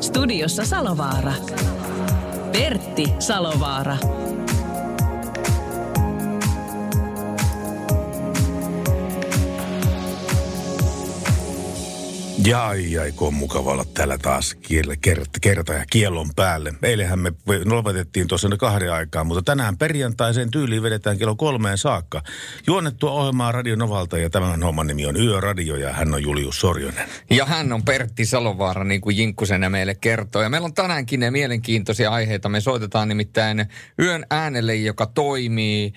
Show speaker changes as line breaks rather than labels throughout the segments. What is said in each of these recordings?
Studiossa Salovaara. Pertti Salovaara.
Jai, jai, kun on mukava olla täällä taas kiel, kerta, kerta ja kiellon päälle. Eilenhän me lopetettiin tuossa kahden aikaa, mutta tänään perjantaiseen tyyliin vedetään kello kolmeen saakka. Juonnettua ohjelmaa Radio Novalta ja tämän homman nimi on Yöradio ja hän on Julius Sorjonen.
Ja hän on Pertti Salovaara, niin kuin Jinkkusen meille kertoo. Ja meillä on tänäänkin ne mielenkiintoisia aiheita. Me soitetaan nimittäin Yön äänelle, joka toimii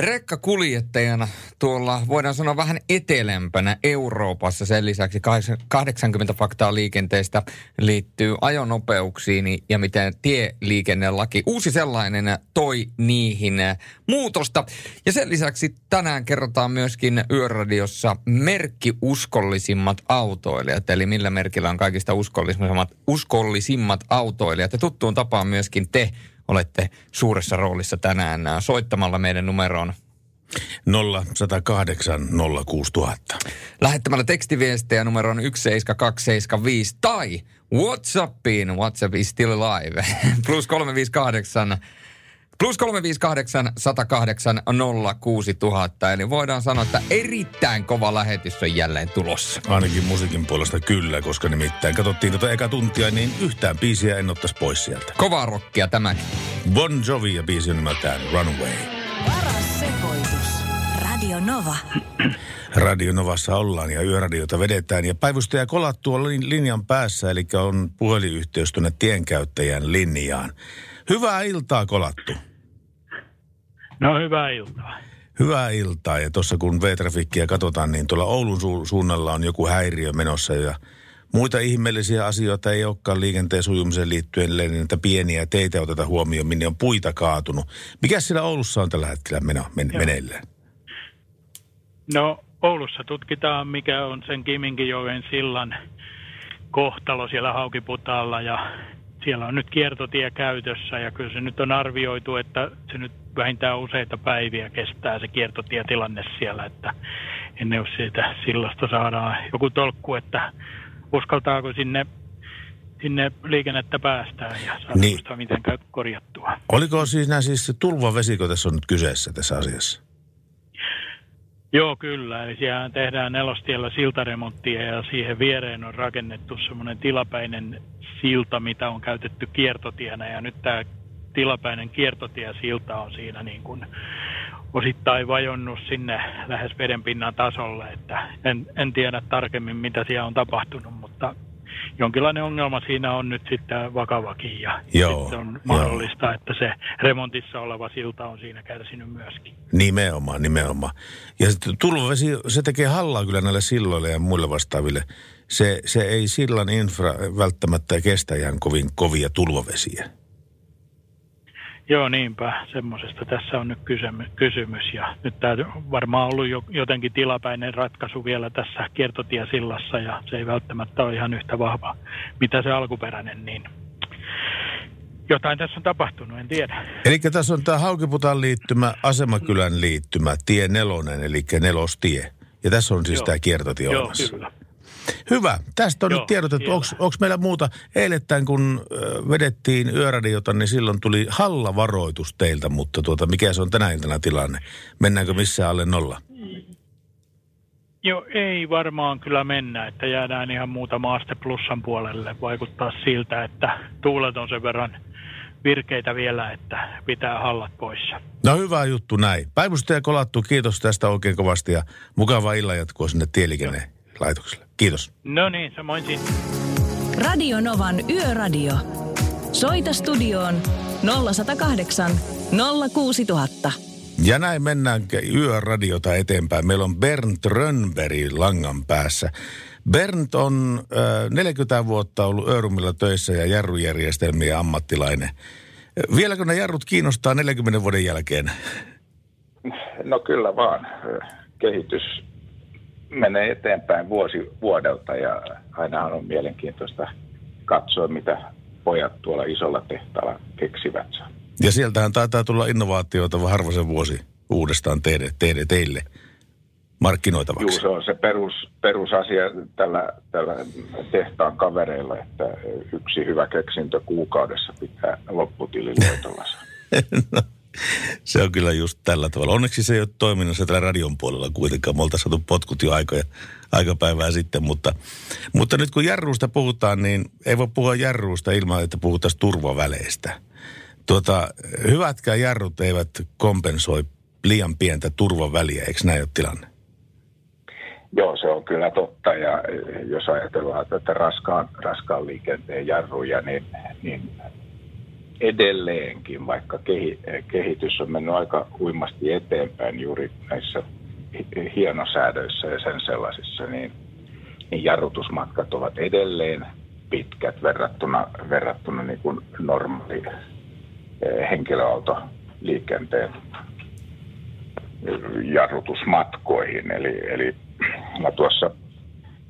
rekkakuljettajana tuolla, voidaan sanoa vähän etelämpänä Euroopassa. Sen lisäksi 80 faktaa liikenteestä liittyy ajonopeuksiin ja miten tieliikennelaki, uusi sellainen, toi niihin muutosta. Ja sen lisäksi tänään kerrotaan myöskin Yöradiossa merkkiuskollisimmat autoilijat, eli millä merkillä on kaikista uskollisimmat, uskollisimmat autoilijat. Ja tuttuun tapaan myöskin te olette suuressa roolissa tänään soittamalla meidän numeroon.
0108 06000.
Lähettämällä tekstiviestejä numeroon 17275 tai Whatsappiin, WhatsApp is still alive, plus 358 Plus 358 108 06000. Eli voidaan sanoa, että erittäin kova lähetys on jälleen tulossa.
Ainakin musiikin puolesta kyllä, koska nimittäin katsottiin tuota eka tuntia, niin yhtään biisiä en ottaisi pois sieltä.
Kovaa rockia tämäkin.
Bon Jovi ja biisi on nimeltään Runaway.
Paras sekoitus. Radio Nova.
Radio Novassa ollaan ja yöradiota vedetään. Ja päivystäjä kolat tuolla linjan päässä, eli on puhelinyhteys tuonne tienkäyttäjän linjaan. Hyvää iltaa kolattu.
No hyvää iltaa.
Hyvää iltaa. Ja tuossa kun V-trafikkiä katsotaan, niin tuolla Oulun su- suunnalla on joku häiriö menossa ja muita ihmeellisiä asioita ei olekaan liikenteen sujumiseen liittyen, niin että pieniä teitä oteta huomioon, minne on puita kaatunut. Mikä siellä Oulussa on tällä hetkellä meno, men, meneillään?
No Oulussa tutkitaan, mikä on sen Kiminkijoen sillan kohtalo siellä Haukiputaalla ja siellä on nyt kiertotie käytössä ja kyllä se nyt on arvioitu, että se nyt vähintään useita päiviä kestää se kiertotietilanne siellä, että ennen kuin siitä sillasta saadaan joku tolkku, että uskaltaako sinne, sinne liikennettä päästään ja saadaan niin. sitä mitenkään korjattua.
Oliko siinä siis se tulvavesikö tässä on nyt kyseessä tässä asiassa?
Joo, kyllä. Eli siellä tehdään nelostiellä siltaremonttia ja siihen viereen on rakennettu semmoinen tilapäinen silta, mitä on käytetty kiertotienä. Ja nyt tämä tilapäinen kiertotiesilta on siinä niin kuin osittain vajonnut sinne lähes vedenpinnan tasolle. Että en, en tiedä tarkemmin, mitä siellä on tapahtunut, mutta jonkinlainen ongelma siinä on nyt sitten vakavakin ja joo, sitten on mahdollista, joo. että se remontissa oleva silta on siinä kärsinyt myöskin.
Nimenomaan, nimenomaan. Ja sitten tulvavesi, se tekee hallaa kyllä näille silloille ja muille vastaaville. Se, se ei sillan infra välttämättä kestä ihan kovin kovia tulvavesiä.
Joo, niinpä. Semmoisesta tässä on nyt kysymys. Ja nyt tämä varmaan ollut jo, jotenkin tilapäinen ratkaisu vielä tässä kiertotiesillassa ja se ei välttämättä ole ihan yhtä vahva, mitä se alkuperäinen, niin jotain tässä on tapahtunut, en tiedä.
Eli tässä on tämä Haukiputan liittymä, Asemakylän liittymä, tie nelonen, eli nelostie. Ja tässä on siis Joo. tämä kiertotie
Joo,
olemassa.
kyllä.
Hyvä. Tästä on Joo, nyt tiedotettu. Onko meillä muuta? Eilettäin kun vedettiin yöradiota, niin silloin tuli hallavaroitus teiltä, mutta tuota, mikä se on tänä iltana tilanne? Mennäänkö missään alle nolla?
Joo, ei varmaan kyllä mennä, että jäädään ihan muuta maaste plussan puolelle. Vaikuttaa siltä, että tuulet on sen verran virkeitä vielä, että pitää hallat poissa.
No hyvä juttu näin. Päivystäjä Kolattu, kiitos tästä oikein kovasti ja mukavaa illan jatkoa sinne tieliikennelaitokselle. Kiitos.
No niin, samoin siinä.
Radio Novan Yöradio. Soita studioon 0108 06000.
Ja näin mennään yöradiota eteenpäin. Meillä on Bernd Rönnberg langan päässä. Bernd on äh, 40 vuotta ollut Örumilla töissä ja jarrujärjestelmien ammattilainen. Vieläkö ne jarrut kiinnostaa 40 vuoden jälkeen?
No kyllä vaan. Kehitys menee eteenpäin vuosi vuodelta ja aina on mielenkiintoista katsoa, mitä pojat tuolla isolla tehtaalla keksivät.
Ja sieltähän taitaa tulla innovaatioita harvoisen vuosi uudestaan teille, teille, teille markkinoitavaksi.
Joo, se on se perus, perusasia tällä, tällä tehtaan kavereilla, että yksi hyvä keksintö kuukaudessa pitää lopputilin
no, se on kyllä just tällä tavalla. Onneksi se ei ole toiminnassa tällä radion puolella kuitenkaan. Me oltaisiin saatu potkut jo aikoja, aikapäivää sitten, mutta, mutta nyt kun jarruusta puhutaan, niin ei voi puhua jarruusta ilman, että puhutaan turvaväleistä. Tuota, hyvätkään jarrut eivät kompensoi liian pientä turvaväliä, eikö näin ole tilanne?
Joo, se on kyllä totta. Ja jos ajatellaan tätä raskaan, raskaan liikenteen jarruja, niin, niin edelleenkin, vaikka kehitys on mennyt aika huimasti eteenpäin juuri näissä hienosäädöissä ja sen sellaisissa, niin, niin jarrutusmatkat ovat edelleen pitkät verrattuna, verrattuna niin kuin normaali eh, henkilöautoliikenteen jarrutusmatkoihin. Eli, eli mä tuossa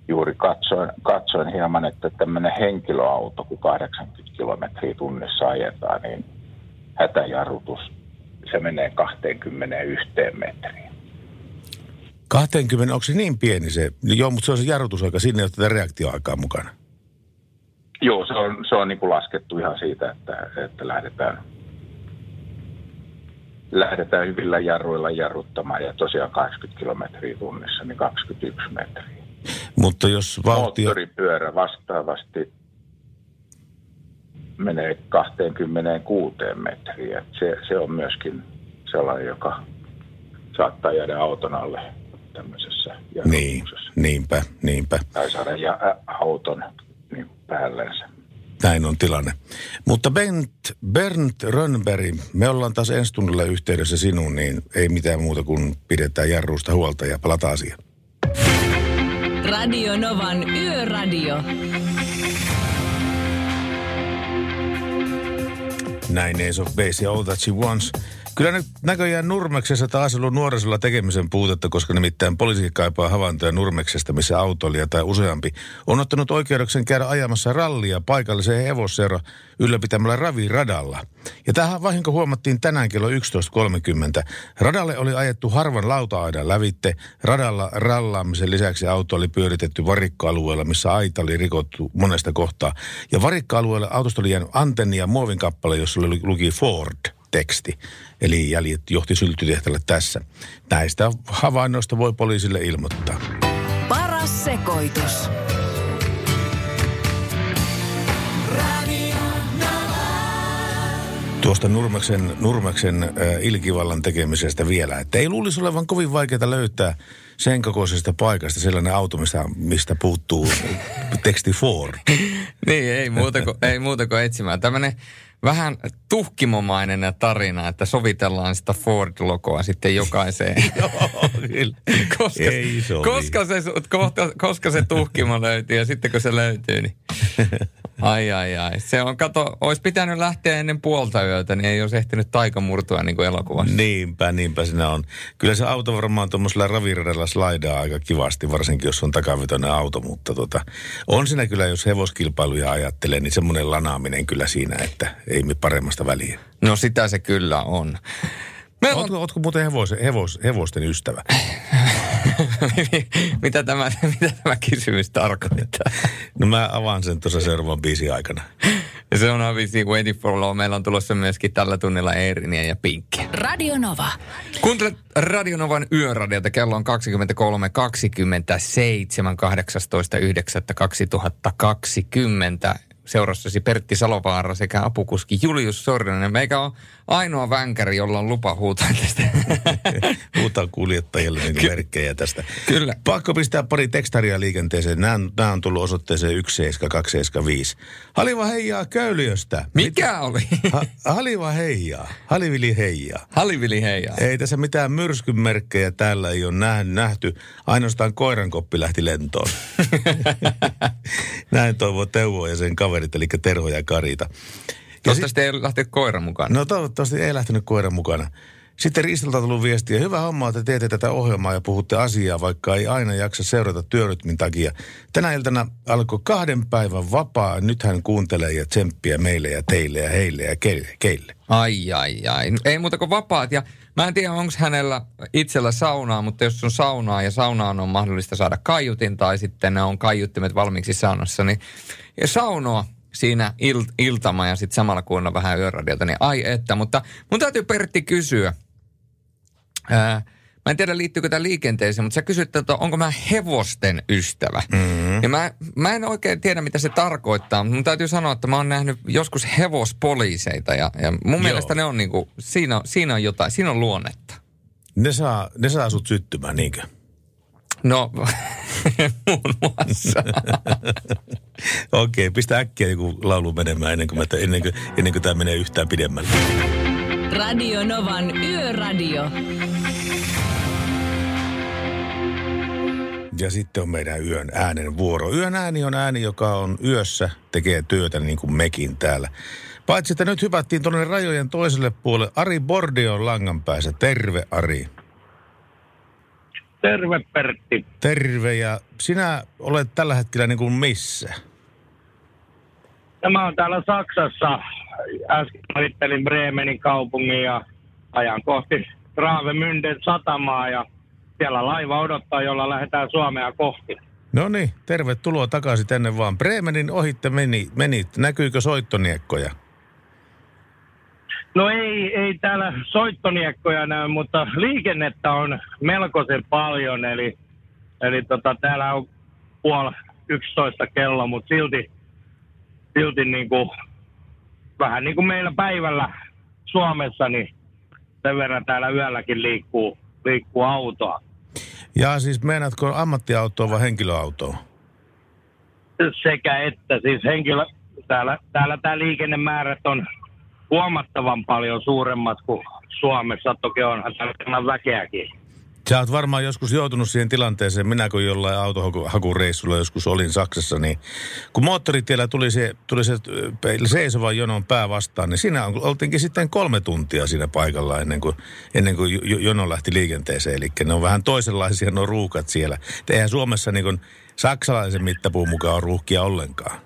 juuri katsoin, katsoin hieman, että tämmöinen henkilöauto, kun 80 kilometriä tunnissa ajetaan, niin hätäjarrutus, se menee 21 metriin.
20, onko se niin pieni se? Joo, mutta se on se jarrutusaika, sinne ei ole tätä reaktioaikaa mukana.
Joo, se on, se on niin kuin laskettu ihan siitä, että, että lähdetään, lähdetään hyvillä jarruilla jarruttamaan ja tosiaan 80 kilometriä tunnissa, niin 21 metriä.
Mutta jos vauhtia...
Moottoripyörä vastaavasti menee 26 metriä. Se, se on myöskin sellainen, joka saattaa jäädä auton alle tämmöisessä
niin, niinpä, niinpä.
Tai saada ja, auton niin päällensä.
Näin on tilanne. Mutta Bent, Bernd Rönnberg, me ollaan taas ensi tunnilla yhteydessä sinuun, niin ei mitään muuta kuin pidetään jarrusta huolta ja palataan asiaan.
Radio Novan Yöradio.
Näin ei of Base All That She Wants. Kyllä nyt näköjään Nurmeksessa taas ollut nuorisolla tekemisen puutetta, koska nimittäin poliisi kaipaa havaintoja Nurmeksesta, missä autoilija tai useampi on ottanut oikeudeksen käydä ajamassa rallia paikalliseen hevosseura ylläpitämällä raviradalla. Ja tähän vahinko huomattiin tänään kello 11.30. Radalle oli ajettu harvan lauta-aidan lävitte. Radalla rallaamisen lisäksi auto oli pyöritetty varikkoalueella, missä aita oli rikottu monesta kohtaa. Ja varikkoalueella autosta oli jäänyt antenni ja muovin kappale, jossa luki Ford teksti. Eli jäljet johti syltytehtävälle tässä. Näistä havainnoista voi poliisille ilmoittaa.
Paras sekoitus.
Tuosta Nurmeksen, Nurmeksen äh, ilkivallan tekemisestä vielä, että ei luulisi olevan kovin vaikeaa löytää sen kokoisesta paikasta sellainen auto, mistä, mistä puuttuu teksti Ford.
niin, ei muuta kuin, ei muuta kuin etsimään. Tämmöinen vähän tuhkimomainen tarina, että sovitellaan sitä Ford-logoa sitten jokaiseen.
Joo, kyllä.
koska, Ei koska, se, koska, koska se tuhkimo löytyy ja sitten kun se löytyy, niin ai ai ai. Se on, kato, olisi pitänyt lähteä ennen puolta yötä, niin ei olisi ehtinyt taika murtua niin kuin elokuvassa.
Niinpä, niinpä siinä on. Kyllä se auto varmaan tuommoisella raviradalla slaidaa aika kivasti, varsinkin jos on takavetoinen auto, mutta tota, on siinä kyllä, jos hevoskilpailuja ajattelee, niin semmoinen lanaaminen kyllä siinä, että ei me paremmasta väliä.
No sitä se kyllä on.
Meillä ootko, on... ootko muuten hevos, hevos, hevosten ystävä?
mitä, tämä, mitä tämä kysymys tarkoittaa?
no mä avaan sen tuossa seuraavan biisin aikana.
Ja se on Avicii Waiting for Law. Meillä on tulossa myöskin tällä tunnilla Eeriniä ja Pinkki.
Radio Nova.
Kuuntelet Radio Novan yöradiota. Kello on 23.27. 18.9.2020 seurassasi Pertti Salovaara sekä apukuski Julius Sorjonen. Meikä on ainoa vänkäri, jolla on lupa huutaa tästä.
Huutaa kuljettajille niin merkkejä tästä.
Kyllä.
Pakko pistää pari tekstaria liikenteeseen. Nämä, nämä on tullut osoitteeseen 17275. Haliva heijaa Köyliöstä.
Mikä oli?
Ha, haliva heijaa. Halivili heijaa.
Halivili heijaa.
Ei tässä mitään myrskyn merkkejä täällä ei ole nähty. Ainoastaan koirankoppi lähti lentoon. Näin toivoo Teuvo ja sen kaverit, eli Terho ja Karita. Ja sit-
Toivottavasti ei lähteä koira mukaan.
No toivottavasti ei lähtenyt koira mukana. Sitten Riistolta on tullut viestiä. Hyvä homma, että teette tätä ohjelmaa ja puhutte asiaa, vaikka ei aina jaksa seurata työrytmin takia. Tänä iltana alkoi kahden päivän vapaa. Nyt hän kuuntelee ja tsemppiä meille ja teille ja heille ja keille. keille.
Ai, ai, ai. Ei muuta kuin vapaat. Ja mä en tiedä, onko hänellä itsellä saunaa, mutta jos on saunaa ja saunaan on mahdollista saada kaiutin tai sitten ne on kaiuttimet valmiiksi saunassa, niin ja saunoa siinä il, iltama ja sitten samalla on vähän yöradiota, niin ai että. Mutta mun täytyy Pertti kysyä. Ää, Mä en tiedä liittyykö tämä liikenteeseen, mutta sä kysyt, että onko mä hevosten ystävä. Mm-hmm. Ja mä, mä en oikein tiedä, mitä se tarkoittaa, mutta mun täytyy sanoa, että mä oon nähnyt joskus hevospoliiseita ja, ja mun Joo. mielestä ne on niinku, siinä, siinä on jotain, siinä on luonnetta.
Ne saa, ne saa sut syttymään, niinkö?
No, muun muassa.
Okei, pistä äkkiä joku laulu menemään ennen kuin, mä, ennen kuin, ennen kuin tämä menee yhtään pidemmälle.
Radio Novan Yöradio.
Ja sitten on meidän yön äänen vuoro. Yön ääni on ääni, joka on yössä, tekee työtä niin kuin mekin täällä. Paitsi, että nyt hypättiin tuonne rajojen toiselle puolelle. Ari Bordi on langan päässä. Terve Ari.
Terve Pertti.
Terve ja sinä olet tällä hetkellä niin kuin missä?
Ja mä oon täällä Saksassa. Äsken valittelin Bremenin kaupungin ja ajan kohti Travemünden satamaa ja siellä laiva odottaa, jolla lähdetään Suomea kohti.
No niin, tervetuloa takaisin tänne vaan. Bremenin ohitte meni, menit. Näkyykö soittoniekkoja?
No ei, ei täällä soittoniekkoja näy, mutta liikennettä on melkoisen paljon, eli, eli tota, täällä on puoli 11 kello, mutta silti, silti niin kuin, vähän niin kuin meillä päivällä Suomessa, niin sen verran täällä yölläkin liikkuu, liikkuu autoa.
Ja siis meinaatko ammattiautoa vai henkilöautoa?
Sekä että siis henkilö, täällä, täällä tämä liikennemäärät on huomattavan paljon suuremmat kuin Suomessa. Toki onhan enemmän väkeäkin.
Sä oot varmaan joskus joutunut siihen tilanteeseen, minä kun jollain autohakureissulla joskus olin Saksassa, niin kun moottoritiellä tuli se, tuli se seisovan jonon pää vastaan, niin siinä oltiinkin sitten kolme tuntia siinä paikalla ennen kuin, ennen kuin jo- jono lähti liikenteeseen. Eli ne on vähän toisenlaisia nuo ruuhkat siellä. Eihän Suomessa niin kuin saksalaisen mittapuun mukaan ole ruuhkia ollenkaan.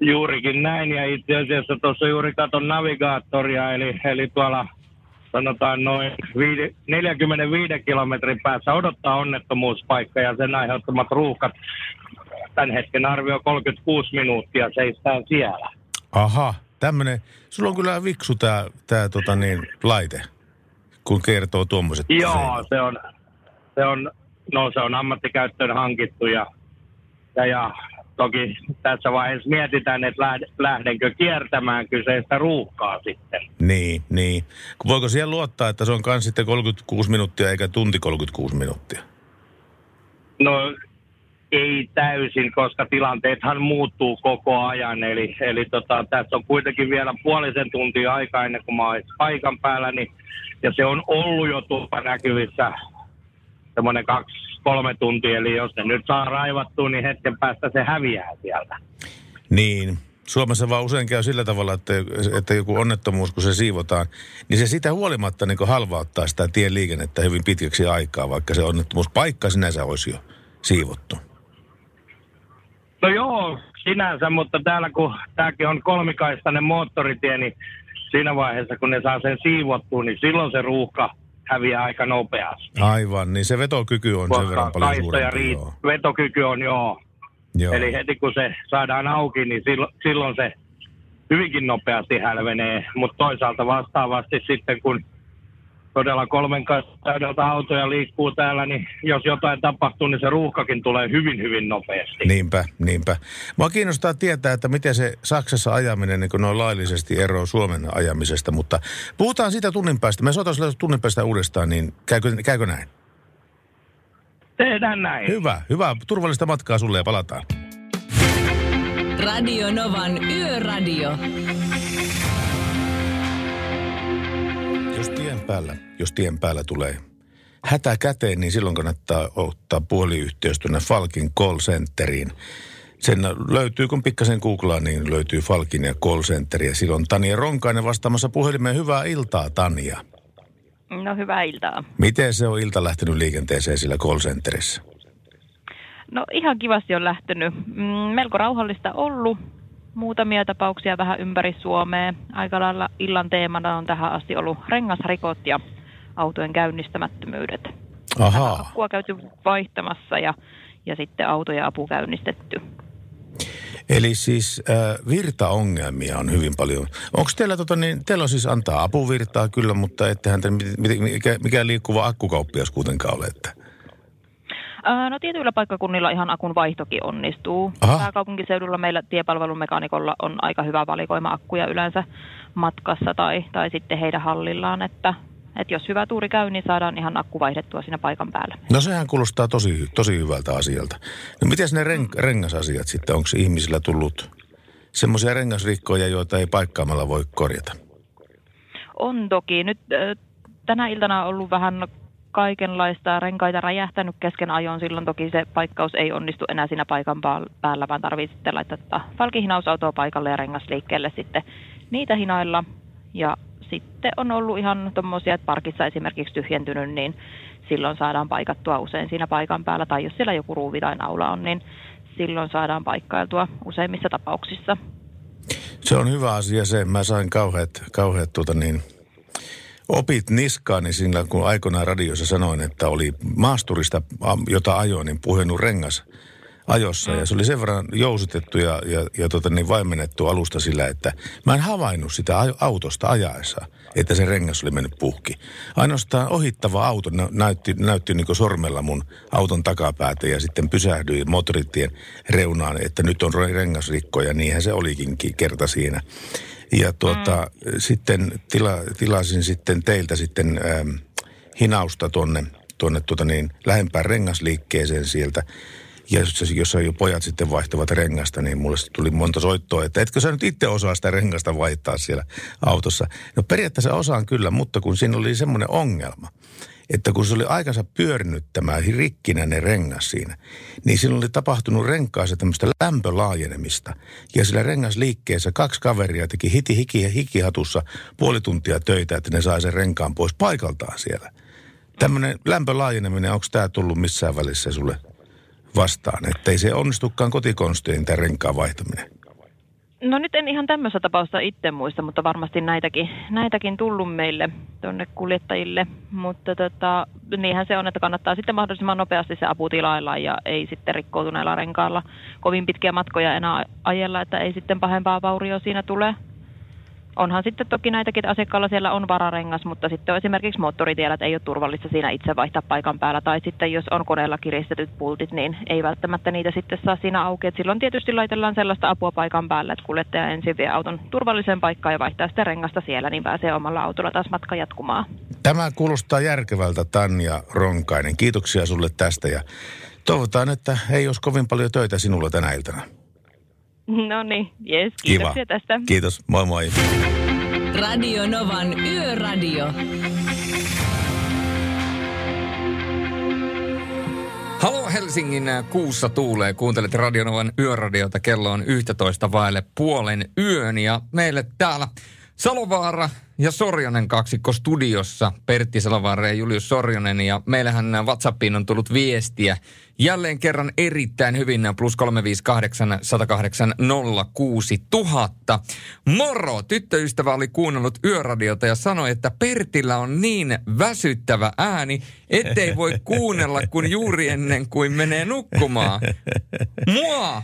Juurikin näin, ja itse asiassa tuossa juuri katon navigaattoria, eli, eli tuolla sanotaan noin viide, 45 kilometrin päässä odottaa onnettomuuspaikka ja sen aiheuttamat ruuhkat. Tämän hetken arvio 36 minuuttia seistään siellä.
Aha, tämmönen, sulla on kyllä viksu tää, tää tota niin, laite, kun kertoo tuommoiset.
Joo, se on, se on, no se on ammattikäyttöön hankittu ja, ja, ja toki tässä vaiheessa mietitään, että lähd- lähdenkö kiertämään kyseistä ruuhkaa sitten.
Niin, niin. Voiko siihen luottaa, että se on kans sitten 36 minuuttia eikä tunti 36 minuuttia?
No ei täysin, koska tilanteethan muuttuu koko ajan. Eli, eli tota, tässä on kuitenkin vielä puolisen tuntia aikaa ennen kuin mä olisin paikan päällä. Niin, ja se on ollut jo tuolla näkyvissä semmoinen kaksi, kolme tuntia. Eli jos ne nyt saa raivattua, niin hetken päästä se häviää sieltä.
Niin. Suomessa vaan usein käy sillä tavalla, että, että joku onnettomuus, kun se siivotaan, niin se sitä huolimatta niin halvauttaa sitä tien liikennettä hyvin pitkäksi aikaa, vaikka se onnettomuuspaikka sinänsä olisi jo siivottu.
No joo, sinänsä, mutta täällä kun tämäkin on kolmikaistainen moottoritie, niin siinä vaiheessa kun ne saa sen siivottua, niin silloin se ruuhka häviää aika nopeasti.
Aivan, niin se vetokyky on sen verran paljon suurempi.
riit,
Joo.
vetokyky on joo.
Joo.
Eli heti kun se saadaan auki, niin silloin, silloin se hyvinkin nopeasti hälvenee. Mutta toisaalta vastaavasti sitten kun todella kolmen kanssa täydeltä autoja liikkuu täällä, niin jos jotain tapahtuu, niin se ruuhkakin tulee hyvin, hyvin nopeasti.
Niinpä, niinpä. Mua kiinnostaa tietää, että miten se Saksassa ajaminen niin noin laillisesti eroaa Suomen ajamisesta, mutta puhutaan siitä tunnin päästä. Me soitan sille tunnin päästä uudestaan, niin käykö, käykö näin?
Tehdään näin.
Hyvä, hyvä. Turvallista matkaa sulle ja palataan.
Radio Novan Yöradio.
Tien päällä, jos tien päällä tulee hätä käteen, niin silloin kannattaa ottaa puoliyhteys tuonne Falkin call centeriin. Sen löytyy, kun pikkasen googlaa, niin löytyy Falkin ja call center. Ja silloin Tania Ronkainen vastaamassa puhelimeen. Hyvää iltaa, Tania.
No hyvää iltaa.
Miten se on ilta lähtenyt liikenteeseen sillä call centerissä?
No ihan kivasti on lähtenyt. Mm, melko rauhallista ollut. Muutamia tapauksia vähän ympäri Suomea. Aika lailla illan teemana on tähän asti ollut rengasrikot ja autojen käynnistämättömyydet.
Ahaa.
Akkua käyty vaihtamassa ja, ja sitten autoja apu käynnistetty.
Eli siis äh, virtaongelmia on hyvin paljon. Onko teillä, tota, niin, teillä on siis antaa apuvirtaa kyllä, mutta ettehän te mikä, mikä liikkuva akkukauppias kuitenkaan ole, että...
Ää, No tietyillä paikkakunnilla ihan akun vaihtokin onnistuu.
Aha.
Pääkaupunkiseudulla meillä tiepalvelumekaanikolla on aika hyvä valikoima akkuja yleensä matkassa tai, tai sitten heidän hallillaan, että, että jos hyvä tuuri käy, niin saadaan ihan akku vaihdettua siinä paikan päällä.
No sehän kuulostaa tosi, tosi hyvältä asialta. No miten ne ren, rengasasiat sitten, onko ihmisillä tullut semmoisia rengasrikkoja, joita ei paikkaamalla voi korjata?
On toki. Nyt äh, tänä iltana on ollut vähän kaikenlaista renkaita räjähtänyt kesken ajon. Silloin toki se paikkaus ei onnistu enää siinä paikan päällä, vaan tarvitsee sitten laittaa falkihinausauttoa paikalle ja rengasliikkeelle sitten niitä hinailla. Ja sitten on ollut ihan tuommoisia, että parkissa esimerkiksi tyhjentynyt, niin silloin saadaan paikattua usein siinä paikan päällä. Tai jos siellä joku ruuvi tai naula on, niin silloin saadaan paikkailtua useimmissa tapauksissa.
Se on hyvä asia se. Mä sain kauheat, kauheat tuota niin, opit niskaani siinä, kun aikoinaan radiossa sanoin, että oli maasturista, jota ajoin, niin puhennut rengas ajossa. Ja se oli sen verran jousitettu ja, ja, ja tota niin vaimennettu alusta sillä, että mä en havainnut sitä autosta ajaessa, että se rengas oli mennyt puhki. Ainoastaan ohittava auto nä- näytti, näytti niin sormella mun auton takapäätä ja sitten pysähdyin moottoritien reunaan, että nyt on rengasrikko ja niinhän se olikin ki- kerta siinä. Ja tuota, mm. sitten tila, tilasin sitten teiltä sitten ähm, hinausta tuonne, tuonne tuota niin, lähempään rengasliikkeeseen sieltä. Ja jos, jos jo pojat sitten vaihtavat rengasta, niin mulle tuli monta soittoa, että etkö sä nyt itse osaa sitä rengasta vaihtaa siellä autossa. No periaatteessa osaan kyllä, mutta kun siinä oli semmoinen ongelma, että kun se oli aikansa pyörinyt tämä rikkinäinen rengas siinä, niin siinä oli tapahtunut renkaassa tämmöistä lämpölaajenemista. Ja sillä rengasliikkeessä kaksi kaveria teki hiti hiki, hikihatussa puoli tuntia töitä, että ne sai sen renkaan pois paikaltaan siellä. Tämmöinen lämpölaajeneminen, onko tämä tullut missään välissä sulle vastaan? Että ei se onnistukaan kotikonstein tämä renkaan vaihtaminen.
No nyt en ihan tämmöistä tapausta itse muista, mutta varmasti näitäkin, näitäkin tullut meille tuonne kuljettajille. Mutta tota, niinhän se on, että kannattaa sitten mahdollisimman nopeasti se apu tilailla ja ei sitten rikkoutuneella renkaalla kovin pitkiä matkoja enää ajella, että ei sitten pahempaa vaurio siinä tule. Onhan sitten toki näitäkin, että asiakkaalla siellä on vararengas, mutta sitten esimerkiksi moottoritiellä, ei ole turvallista siinä itse vaihtaa paikan päällä. Tai sitten jos on koneella kiristetyt pultit, niin ei välttämättä niitä sitten saa siinä auki. Et silloin tietysti laitellaan sellaista apua paikan päälle, että kuljettaja ensin vie auton turvalliseen paikkaan ja vaihtaa sitä rengasta siellä, niin pääsee omalla autolla taas matka jatkumaan.
Tämä kuulostaa järkevältä, Tanja Ronkainen. Kiitoksia sulle tästä ja toivotaan, että ei olisi kovin paljon töitä sinulla tänä iltana.
No niin, jes,
Kiva.
kiitoksia tästä.
Kiitos, moi moi.
Radio Novan Yöradio.
Halo Helsingin kuussa tuulee. Kuuntelet Radionovan yöradiota. Kello on 11 vaille puolen yön. Ja meille täällä Salovaara ja Sorjonen kaksikko studiossa. Pertti Salovaara ja Julius Sorjonen. Ja meillähän äh, WhatsAppiin on tullut viestiä. Jälleen kerran erittäin hyvin plus 358 108 06000. Moro! Tyttöystävä oli kuunnellut yöradiota ja sanoi, että Pertillä on niin väsyttävä ääni, ettei voi kuunnella kuin juuri ennen kuin menee nukkumaan. Mua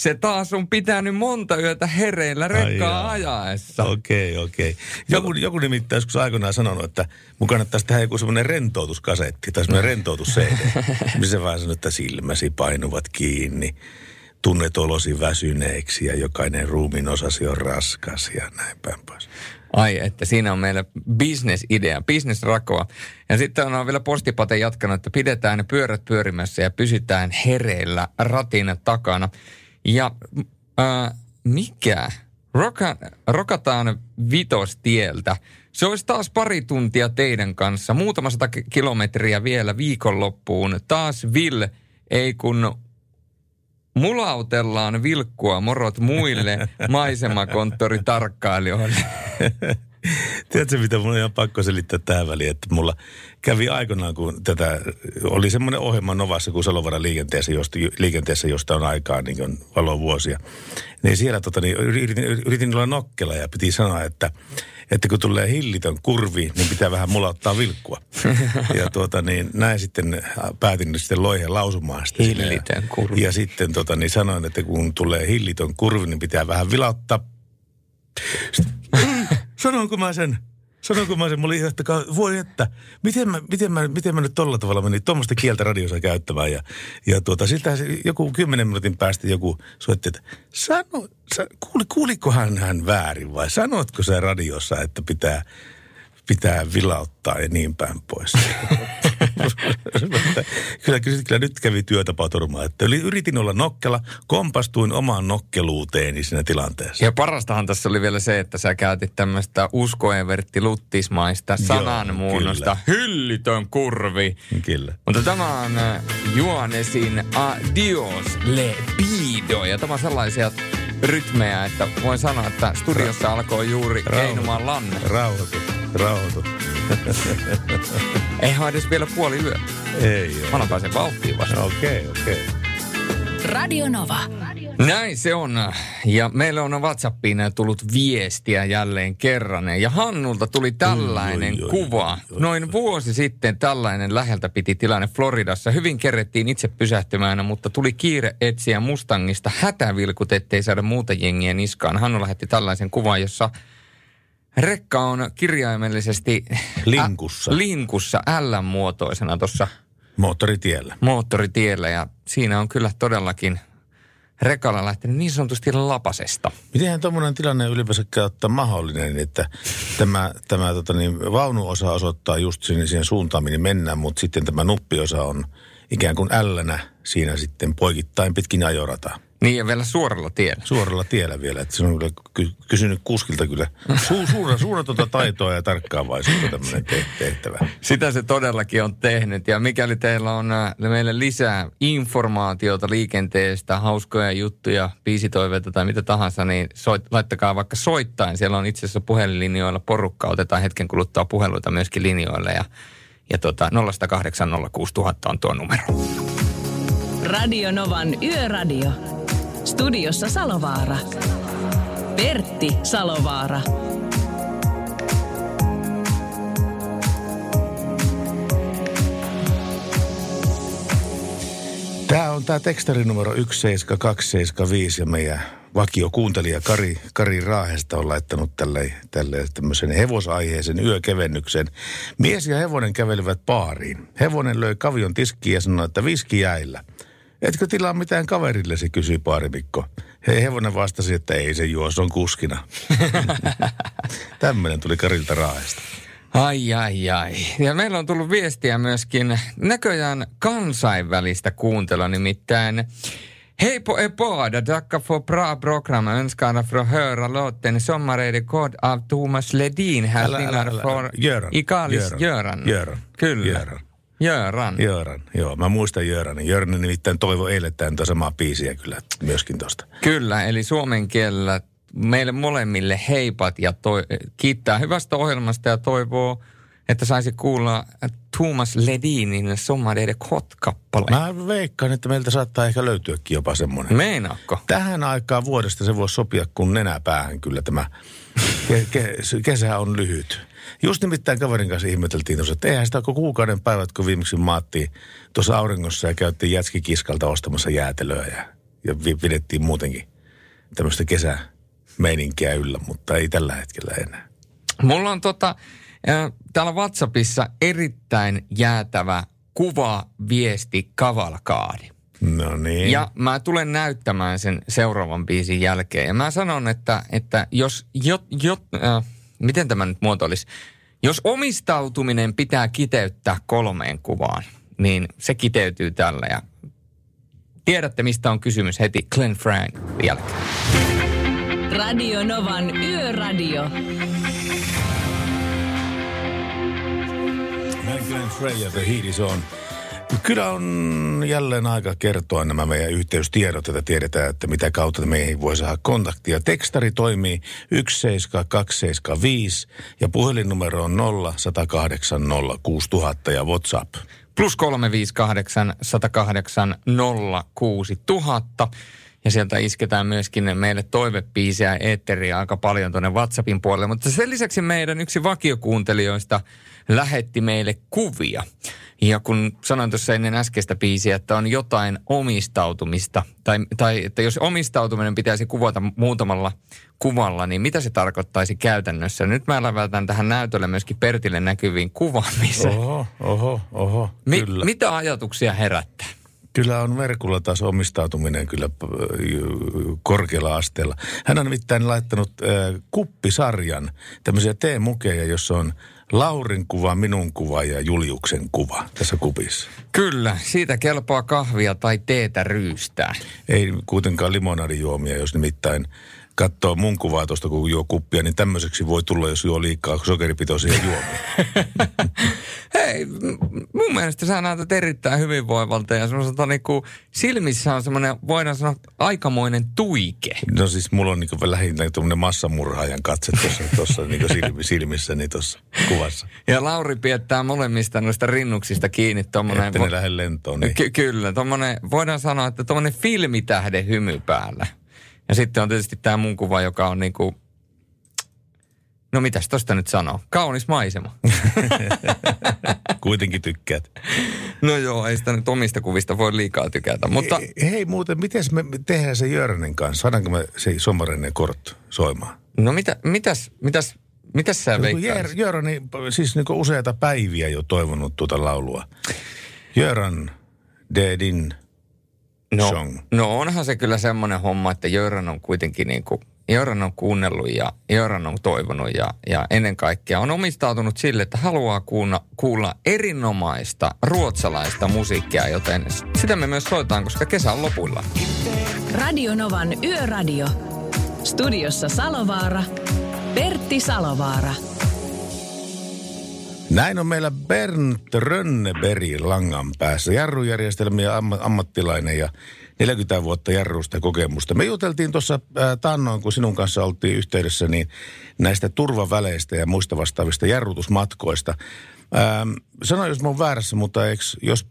se taas on pitänyt monta yötä hereillä rekkaa ajaessa.
Okei, okei. Joku, joku nimittäin joskus aikoinaan sanonut, että mun kannattaisi tehdä joku semmoinen rentoutuskasetti tai semmoinen rentoutus missä vaan sanoo, että silmäsi painuvat kiinni, tunnet olosi väsyneeksi ja jokainen ruumin osasi on raskas ja näin päin pois.
Ai, että siinä on meillä bisnesidea, bisnesrakoa. Ja sitten on vielä postipate jatkanut, että pidetään ne pyörät pyörimässä ja pysytään hereillä ratin takana. Ja äh, mikä? Roka, rokataan vitostieltä. Se olisi taas pari tuntia teidän kanssa. Muutama sata ki- kilometriä vielä viikonloppuun. Taas Will, ei kun mulautellaan vilkkua morot muille maisemakonttoritarkkailijoille.
Tiedätkö, mitä mun on ihan pakko selittää tähän väliin, että mulla kävi aikoinaan, kun tätä, oli semmoinen ohjelma Novassa kuin Salovara liikenteessä, josta, liikenteessä, josta on aikaa niin on valovuosia. Niin siellä tota, niin yritin, yritin olla nokkela ja piti sanoa, että, että kun tulee hillitön kurvi, niin pitää vähän mulauttaa vilkkua. Ja tuota, niin, näin sitten päätin nyt sitten loihen lausumaan sitä.
Hillitön kurvi.
Ja sitten tota, niin sanoin, että kun tulee hillitön kurvi, niin pitää vähän vilauttaa Sanonko mä sen? Sanonko mä sen? Mulla oli että voi että, miten mä, miten mä, miten mä nyt tolla tavalla menin tuommoista kieltä radiossa käyttämään. Ja, ja tuota, siltä joku kymmenen minuutin päästä joku soitti, että sano, sa, kuuli, kuulikohan hän väärin vai sanotko sä radiossa, että pitää, pitää vilauttaa ja niin päin pois. kyllä, kyllä, kyllä nyt kävi työtapaturma. Että yritin olla nokkela, kompastuin omaan nokkeluuteeni siinä tilanteessa.
Ja parastahan tässä oli vielä se, että sä käytit tämmöistä uskoevertti luttismaista sananmuunnosta. Hyllitön kurvi.
Kyllä.
Mutta tämä on äh, Juanesin Adios le pido. Ja tämä on sellaisia rytmejä, että voin sanoa, että studiossa alkoi juuri keinumaan lanne.
Rauhoitu, rauhoitu.
Eihän edes vielä puoli yö.
Ei
Mä
ole.
alan pääsen vauhtiin vasta.
Okei, okei.
Radio Nova.
Näin se on. Ja meille on WhatsAppiin tullut viestiä jälleen kerran. Ja Hannulta tuli tällainen
Oi, oi,
kuva.
oi, oi,
Noin vuosi sitten tällainen läheltä piti tilanne Floridassa. Hyvin kerettiin itse pysähtymään, mutta tuli kiire etsiä Mustangista hätävilkut, ettei saada muuta jengiä niskaan. Hannu lähetti tällaisen kuvan, jossa rekka on kirjaimellisesti...
Linkussa.
Ä, linkussa L-muotoisena tuossa
Moottoritiellä.
moottoritiellä. Ja siinä on kyllä todellakin rekalla lähtenyt niin sanotusti lapasesta.
Mitenhän tuommoinen tilanne ylipäänsä ottaa mahdollinen, että tämä, tämä tota niin, vaunuosa osoittaa just sinne siihen suuntaan, minne mennään, mutta sitten tämä nuppiosa on ikään kuin ällänä siinä sitten poikittain pitkin ajorataa.
Niin ja vielä suoralla tiellä.
Suoralla tiellä vielä, että se on kyllä ky- kysynyt kuskilta kyllä su- suunna, suunnatonta taitoa ja tarkkaavaisuutta tämmöinen te- tehtävä.
Sitä se todellakin on tehnyt. Ja mikäli teillä on äh, meille lisää informaatiota liikenteestä, hauskoja juttuja, biisitoiveita tai mitä tahansa, niin soit, laittakaa vaikka soittain. Siellä on itse asiassa puhelinlinjoilla porukka. Otetaan hetken kuluttua puheluita myöskin linjoille. Ja, ja tota, 0806000 on tuo numero.
Radio Novan Yöradio. Studiossa Salovaara. Pertti Salovaara.
Tämä on tämä tekstari numero 17275 ja meidän vakio kuuntelija Kari, Kari Raahesta on laittanut tälle, tälle tämmöisen hevosaiheisen yökevennyksen. Mies ja hevonen kävelivät baariin. Hevonen löi kavion tiskiin ja sanoi, että viski jäillä. Etkö tilaa mitään kaverillesi, kysyi baarimikko. He hevonen vastasi, että ei se juo, se on kuskina. Tämmöinen tuli Karilta Raahesta.
Ai, ai, ai. Ja meillä on tullut viestiä myöskin näköjään kansainvälistä kuuntelua, nimittäin Hej på er båda, tackar för bra program. Önskar få höra låten Sommarredekord av Thomas Ledin. Hälsningar från.
Göran.
Ikalis Göran.
Göran.
Kyllä.
Göran.
Göran.
Jöran, joo. Mä muistan Jöranin. Jöran nimittäin toivo eilettäin tuota samaa biisiä kyllä myöskin tosta.
Kyllä, eli suomen kielellä meille molemmille heipat ja toi, kiittää hyvästä ohjelmasta ja toivoo, että saisi kuulla Thomas Ledinin Sommarredekord-kappale.
Mä veikkaan, että meiltä saattaa ehkä löytyäkin jopa semmoinen.
Meinaatko?
Tähän aikaan vuodesta se voisi sopia kun nenäpäähän kyllä tämä ke- ke- kesä on lyhyt. Just nimittäin kaverin kanssa ihmeteltiin tuossa, että eihän sitä ole kuukauden päivät, kun viimeksi maattiin tuossa auringossa ja käytiin jätskikiskalta ostamassa jäätelöä ja ja pidettiin muutenkin tämmöistä kesämeininkiä yllä, mutta ei tällä hetkellä enää.
Mulla on tota, täällä WhatsAppissa erittäin jäätävä kuva, viesti, kavalkaadi.
No niin.
Ja mä tulen näyttämään sen seuraavan biisin jälkeen. Ja mä sanon, että, että jos, jo, jo, äh, miten tämä nyt muotoilisi? Jos omistautuminen pitää kiteyttää kolmeen kuvaan, niin se kiteytyy tällä. Ja tiedätte, mistä on kysymys heti Glenn Frank jälkeen.
Radio Novan Yöradio.
Näin Glenn Frey ja The Heat is on. Kyllä on jälleen aika kertoa nämä meidän yhteystiedot, että tiedetään, että mitä kautta meihin voi saada kontaktia. Tekstari toimii 17275 ja puhelinnumero on 0 108 06000 ja WhatsApp.
Plus 358 108 06000. Ja sieltä isketään myöskin meille toivepiisiä eetteriä aika paljon tuonne WhatsAppin puolelle. Mutta sen lisäksi meidän yksi vakiokuuntelijoista lähetti meille kuvia. Ja kun sanoin tuossa ennen äskeistä biisiä, että on jotain omistautumista, tai, tai että jos omistautuminen pitäisi kuvata muutamalla kuvalla, niin mitä se tarkoittaisi käytännössä? Nyt mä lävätän tähän näytölle myöskin Pertille näkyviin kuvaamiseen.
Oho, oho, oho,
Mi-
kyllä.
mitä ajatuksia herättää?
Kyllä on Verkulla taas omistautuminen kyllä korkealla asteella. Hän on nimittäin laittanut äh, kuppisarjan, tämmöisiä teemukeja, jossa on Laurin kuva, minun kuva ja Juliuksen kuva tässä kupissa.
Kyllä, siitä kelpaa kahvia tai teetä ryystää.
Ei kuitenkaan limonadijuomia, jos nimittäin katsoo mun kuvaa tuosta, kun juo kuppia, niin tämmöiseksi voi tulla, jos juo liikaa sokeripitoisia juomia.
Hei, mun mielestä sä näytät erittäin hyvinvoivalta ja semmoiselta niinku silmissä on semmoinen, voidaan sanoa, aikamoinen tuike.
No siis mulla on niin lähinnä tuommoinen massamurhaajan katse tuossa, tuossa niin silmi, silmissä niin tuossa kuvassa.
Ja Lauri piettää molemmista noista rinnuksista kiinni tommonen...
Että ne lähde lentoon. Niin.
Ky- kyllä, tommonen, voidaan sanoa, että tommonen filmitähden hymy päällä. Ja sitten on tietysti tämä mun kuva, joka on niinku, no mitäs tosta nyt sanoo? Kaunis maisema.
Kuitenkin tykkäät.
No joo, ei sitä nyt omista kuvista voi liikaa tykätä, mutta
Hei, hei muuten, miten me tehdään se Jörnen kanssa? Saadaanko me se Somarinen kort soimaan?
no mitä, mitäs, mitäs, mitäs sä
Kun
veikkaisit?
Jör, Jörani, siis niin useita päiviä jo toivonut tuota laulua. Jöran Dedin
No,
song.
no onhan se kyllä semmoinen homma, että Jöran on kuitenkin niin kuin, Jöran on kuunnellut ja Jöran on toivonut ja, ja ennen kaikkea on omistautunut sille, että haluaa kuulla, kuulla erinomaista ruotsalaista musiikkia, joten sitä me myös soitaan, koska kesä on lopuilla.
Radio Novan Yöradio. Studiossa Salovaara. Pertti Salovaara.
Näin on meillä Bernd Rönneberg langan päässä. Jarrujärjestelmien amma, ammattilainen ja 40 vuotta jarrusta kokemusta. Me juteltiin tuossa äh, taannoin, kun sinun kanssa oltiin yhteydessä, niin näistä turvaväleistä ja muista vastaavista jarrutusmatkoista. Ähm, sano, jos mä oon väärässä, mutta eiks, jos,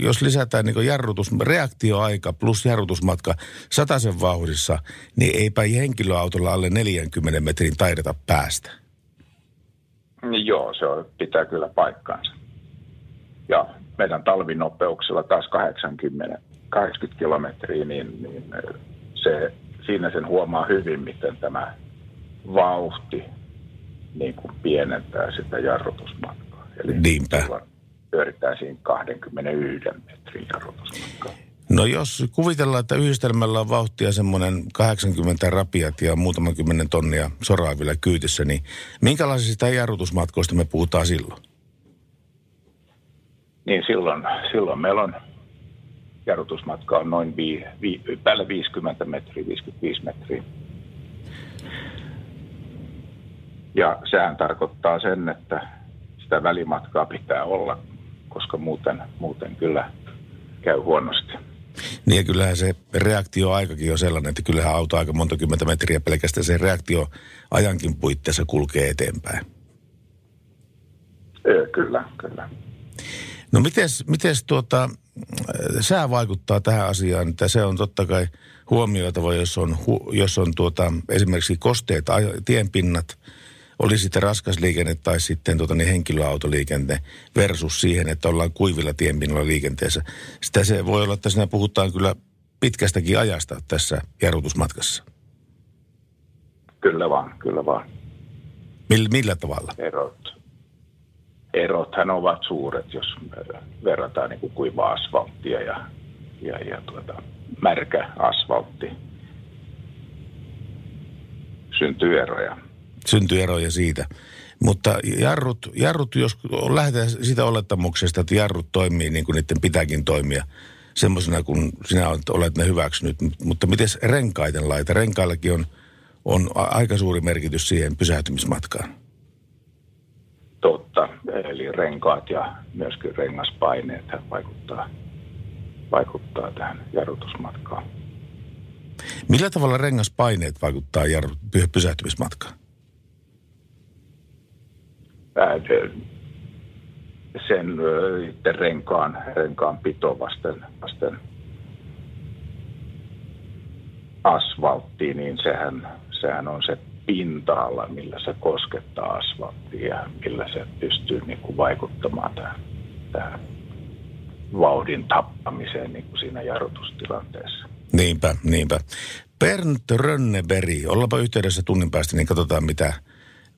jos lisätään niin jarrutus, reaktioaika plus jarrutusmatka sataisen vauhdissa, niin eipä henkilöautolla alle 40 metrin taideta päästä.
Niin Joo, se on, pitää kyllä paikkaansa. Ja meidän talvinopeuksella taas 80, 80 kilometriä, niin, niin se, siinä sen huomaa hyvin, miten tämä vauhti niin kuin pienentää sitä jarrutusmatkaa. Eli
Niinpä.
pyöritään siinä 21 metrin jarrutusmatkaa.
No jos kuvitellaan, että yhdistelmällä on vauhtia semmoinen 80 rapiat ja muutaman kymmenen tonnia soraa vielä kyytissä, niin minkälaisista jarrutusmatkoista me puhutaan silloin?
Niin silloin, silloin meillä on jarrutusmatka on noin vi, vi, päälle 50 metriä, 55 metriä. Ja sehän tarkoittaa sen, että sitä välimatkaa pitää olla, koska muuten, muuten kyllä käy huonosti.
Niin ja kyllähän se reaktioaikakin on sellainen, että kyllähän auto aika monta kymmentä metriä pelkästään sen reaktioajankin puitteissa kulkee eteenpäin.
Öö, kyllä, kyllä.
No mites, mites tuota, sää vaikuttaa tähän asiaan, että se on totta kai huomioitava, jos on, jos on tuota, esimerkiksi kosteet tienpinnat, oli sitten raskas liikenne tai sitten tuota, niin henkilöautoliikenne versus siihen, että ollaan kuivilla tienpinnalla liikenteessä. Sitä se voi olla, että siinä puhutaan kyllä pitkästäkin ajasta tässä jarrutusmatkassa.
Kyllä vaan, kyllä vaan.
Millä, millä tavalla?
Erot. Erothan ovat suuret, jos verrataan niin kuin kuivaa asfalttia ja, ja, ja tuota, märkä asfaltti. Syntyy eroja.
Syntyy eroja siitä. Mutta jarrut, jarrut jos lähdetään sitä olettamuksesta, että jarrut toimii niin kuin niiden pitääkin toimia, semmoisena kuin sinä olet ne hyväksynyt. Mutta miten renkaiden laita? Renkaillakin on, on aika suuri merkitys siihen pysähtymismatkaan.
Totta. Eli renkaat ja myöskin rengaspaineet vaikuttaa, vaikuttaa tähän jarrutusmatkaan.
Millä tavalla rengaspaineet vaikuttaa jarru, pysähtymismatkaan?
Sen renkaan, renkaan pito vasten, vasten asfalttiin, niin sehän, sehän on se pinta-ala, millä se koskettaa asfalttia ja millä se pystyy niin kuin vaikuttamaan tähän, tähän vauhdin tappamiseen niin kuin siinä jarrutustilanteessa.
Niinpä, niinpä. Bernd Rönneberg, ollaanpa yhteydessä tunnin päästä, niin katsotaan mitä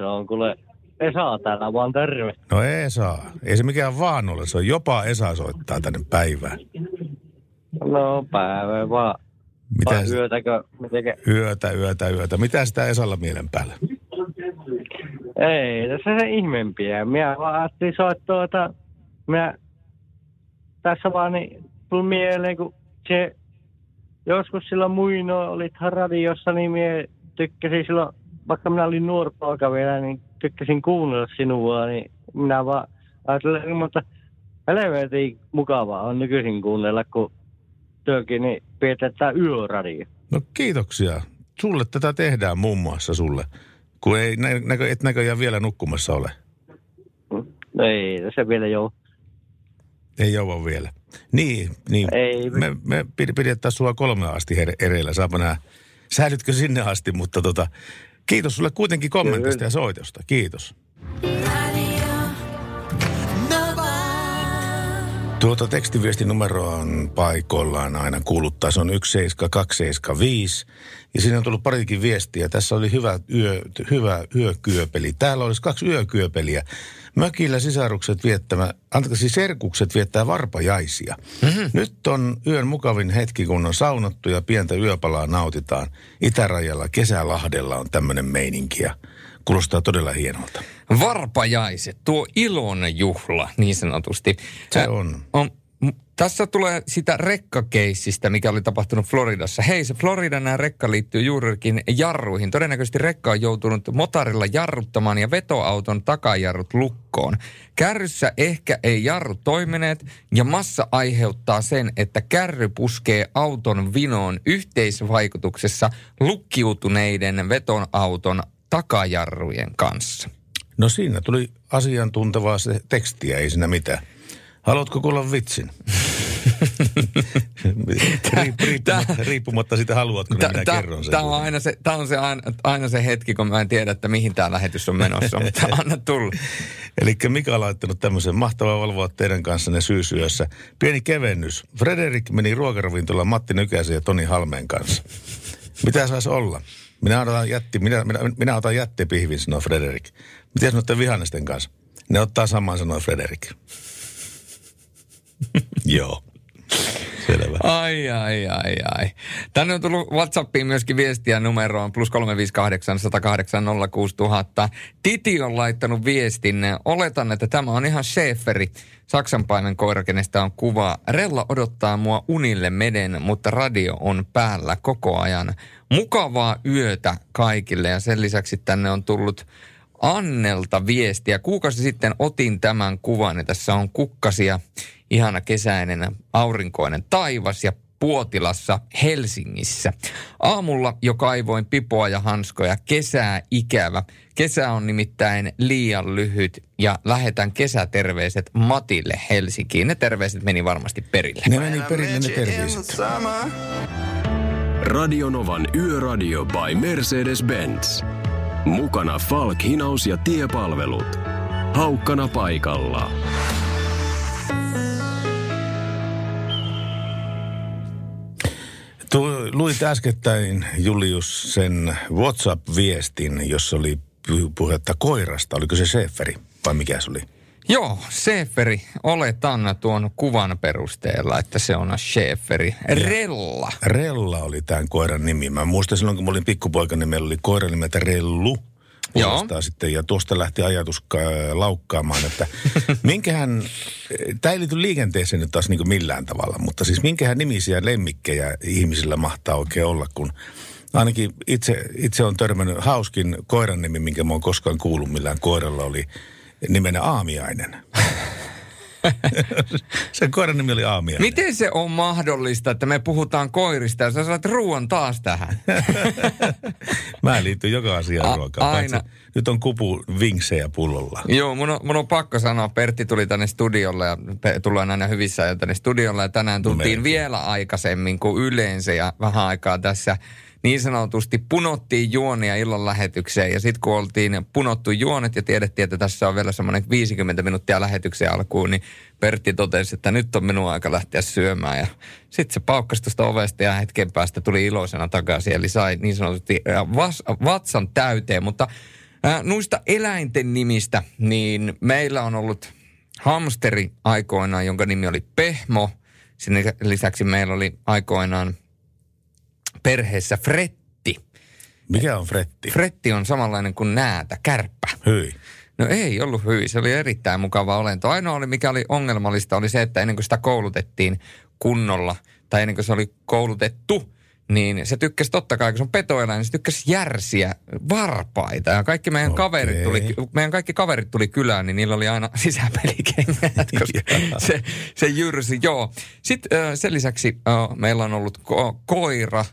se on kuule Esa täällä vaan terve.
No Esa, ei se mikään vaan ole, se on jopa Esa soittaa tänne päivään.
No päivä vaan.
Mitä
Vai
se-
yötäkö? Mitenkä?
Yötä, yötä, yötä. Mitä sitä Esalla mielen päällä?
Ei, tässä se ihmeempiä. Minä vaan ajattelin soittaa, että minä tässä vaan niin tuli mieleen, kun se joskus silloin muinoin olit radiossa, niin minä tykkäsin silloin, vaikka minä olin nuori poika vielä, niin tykkäsin kuunnella sinua, niin minä vaan ajattelin, mutta helvetin mukavaa on nykyisin kuunnella, kun työkin niin pidetään yöradio.
No kiitoksia. Sulle tätä tehdään muun muassa sulle, kun ei nä- näkö, et näköjään vielä nukkumassa ole.
No ei, se vielä joo.
Ei jouva vielä. Niin, niin.
Ei.
Me, me pid- pidetään sua kolme asti ereillä. Saapa nähdä, säilytkö sinne asti, mutta tota, kiitos sulle kuitenkin kommentista ja soitosta. Kiitos. Tuota tekstiviestinumero on paikoillaan aina kuuluttaa. Se on 17275. Ja siinä on tullut parikin viestiä. Tässä oli hyvä, yö, hyvä yökyöpeli. Täällä olisi kaksi yökyöpeliä. Mökillä sisarukset viettämä, antakaa siis serkukset viettää varpajaisia. Mm-hmm. Nyt on yön mukavin hetki, kun on saunottu ja pientä yöpalaa nautitaan. Itärajalla Kesälahdella on tämmöinen meininki kuulostaa todella hienolta.
Varpajaiset, tuo ilon juhla niin sanotusti.
Se on.
on tässä tulee sitä rekkakeissistä, mikä oli tapahtunut Floridassa. Hei, se Floridan nämä rekka liittyy juurikin jarruihin. Todennäköisesti rekka on joutunut motarilla jarruttamaan ja vetoauton takajarrut lukkoon. Kärryssä ehkä ei jarrut toimineet ja massa aiheuttaa sen, että kärry puskee auton vinoon yhteisvaikutuksessa lukkiutuneiden vetonauton takajarrujen kanssa.
No siinä tuli asiantuntevaa se tekstiä, ei siinä mitään. Haluatko kuulla vitsin? Riip, riippumatta, riippumatta siitä haluatko, niin minä kerron sen.
Tämä on, aina se, tää on se aina, aina se hetki, kun mä en tiedä, että mihin tämä lähetys on menossa, mutta anna tulla.
Eli Mika on laittanut tämmöisen mahtavaa valvoa teidän kanssanne syysyössä. Pieni kevennys. Frederik meni ruokaravintolaan Matti Nykäsen ja Toni Halmeen kanssa. Mitä saisi olla? Minä otan, jätti, minä, minä, minä otan jättipihvin, sanoi Frederik. Miten sanotte vihannesten kanssa? Ne ottaa saman, sanoi Frederik. Joo. Selvä.
Ai, ai, ai, ai. Tänne on tullut WhatsAppiin myöskin viestiä numeroon plus 358 108 06000. Titi on laittanut viestin. Oletan, että tämä on ihan Schäferi. Saksanpaimen koira, kenestä on kuva. Rella odottaa mua unille meden, mutta radio on päällä koko ajan. Mukavaa yötä kaikille ja sen lisäksi tänne on tullut Annelta viestiä. Kuukausi sitten otin tämän kuvan ja tässä on kukkasia, ihana kesäinen aurinkoinen taivas ja Puotilassa Helsingissä. Aamulla jo kaivoin pipoa ja hanskoja. Kesää ikävä. Kesä on nimittäin liian lyhyt ja lähetän kesäterveiset Matille Helsinkiin. Ne terveiset meni varmasti perille.
Ne meni perille ne terveiset.
Radionovan Yöradio by Mercedes-Benz. Mukana Falk, hinaus ja tiepalvelut. Haukkana paikalla.
Luit äskettäin Julius sen WhatsApp-viestin, jossa oli puhetta koirasta. Oliko se Schäferi vai mikä se oli?
Joo, Schäferi. Oletan tuon kuvan perusteella, että se on Schäferi. Rella.
Rella oli tämän koiran nimi. Mä muistan silloin, kun mä olin pikkupoika, niin meillä oli koira nimeltä Rellu.
Joo.
puolestaan sitten, ja tuosta lähti ajatus äh, laukkaamaan, että minkähän, tämä ei liity liikenteeseen nyt taas niin kuin millään tavalla, mutta siis minkähän nimisiä lemmikkejä ihmisillä mahtaa oikein olla, kun ainakin itse, itse on törmännyt hauskin koiran nimi, minkä mä oon koskaan kuullut millään koiralla oli nimenä Aamiainen. Sen koiran nimi oli Aamiainen.
Miten se on mahdollista, että me puhutaan koirista ja sä saat ruoan taas tähän?
Mä liityn joka asiaan
A-
ruokaan.
aina.
paitsi Nyt on kupu vinksejä pullolla.
Joo, mun on, mun on pakko sanoa, Pertti tuli tänne studiolle ja pe- tullaan aina hyvissä ajoin tänne studiolle ja tänään tultiin
melkein.
vielä aikaisemmin kuin yleensä ja vähän aikaa tässä niin sanotusti punottiin juonia illan lähetykseen. Ja sitten kun oltiin punottu juonet ja tiedettiin, että tässä on vielä semmoinen 50 minuuttia lähetyksen alkuun, niin Pertti totesi, että nyt on minun aika lähteä syömään. Ja sitten se paukkasi tuosta ovesta ja hetken päästä tuli iloisena takaisin. Eli sai niin sanotusti äh, vatsan täyteen, mutta Äh, noista eläinten nimistä, niin meillä on ollut hamsteri aikoinaan, jonka nimi oli Pehmo. Sen lisäksi meillä oli aikoinaan perheessä Fretti.
Mikä on Fretti?
Fretti on samanlainen kuin näätä, kärppä.
Hyi.
No ei ollut hyvin, se oli erittäin mukava olento. Ainoa oli, mikä oli ongelmallista, oli se, että ennen kuin sitä koulutettiin kunnolla, tai ennen kuin se oli koulutettu, niin se tykkäsi totta kai, kun se on petoeläin, niin se tykkäsi järsiä varpaita. Ja kaikki meidän,
Okei.
kaverit tuli, meidän kaikki kaverit tuli kylään, niin niillä oli aina sisäpelikengät, koska se, se jyrsi. Joo. Sitten sen lisäksi meillä on ollut ko- koira,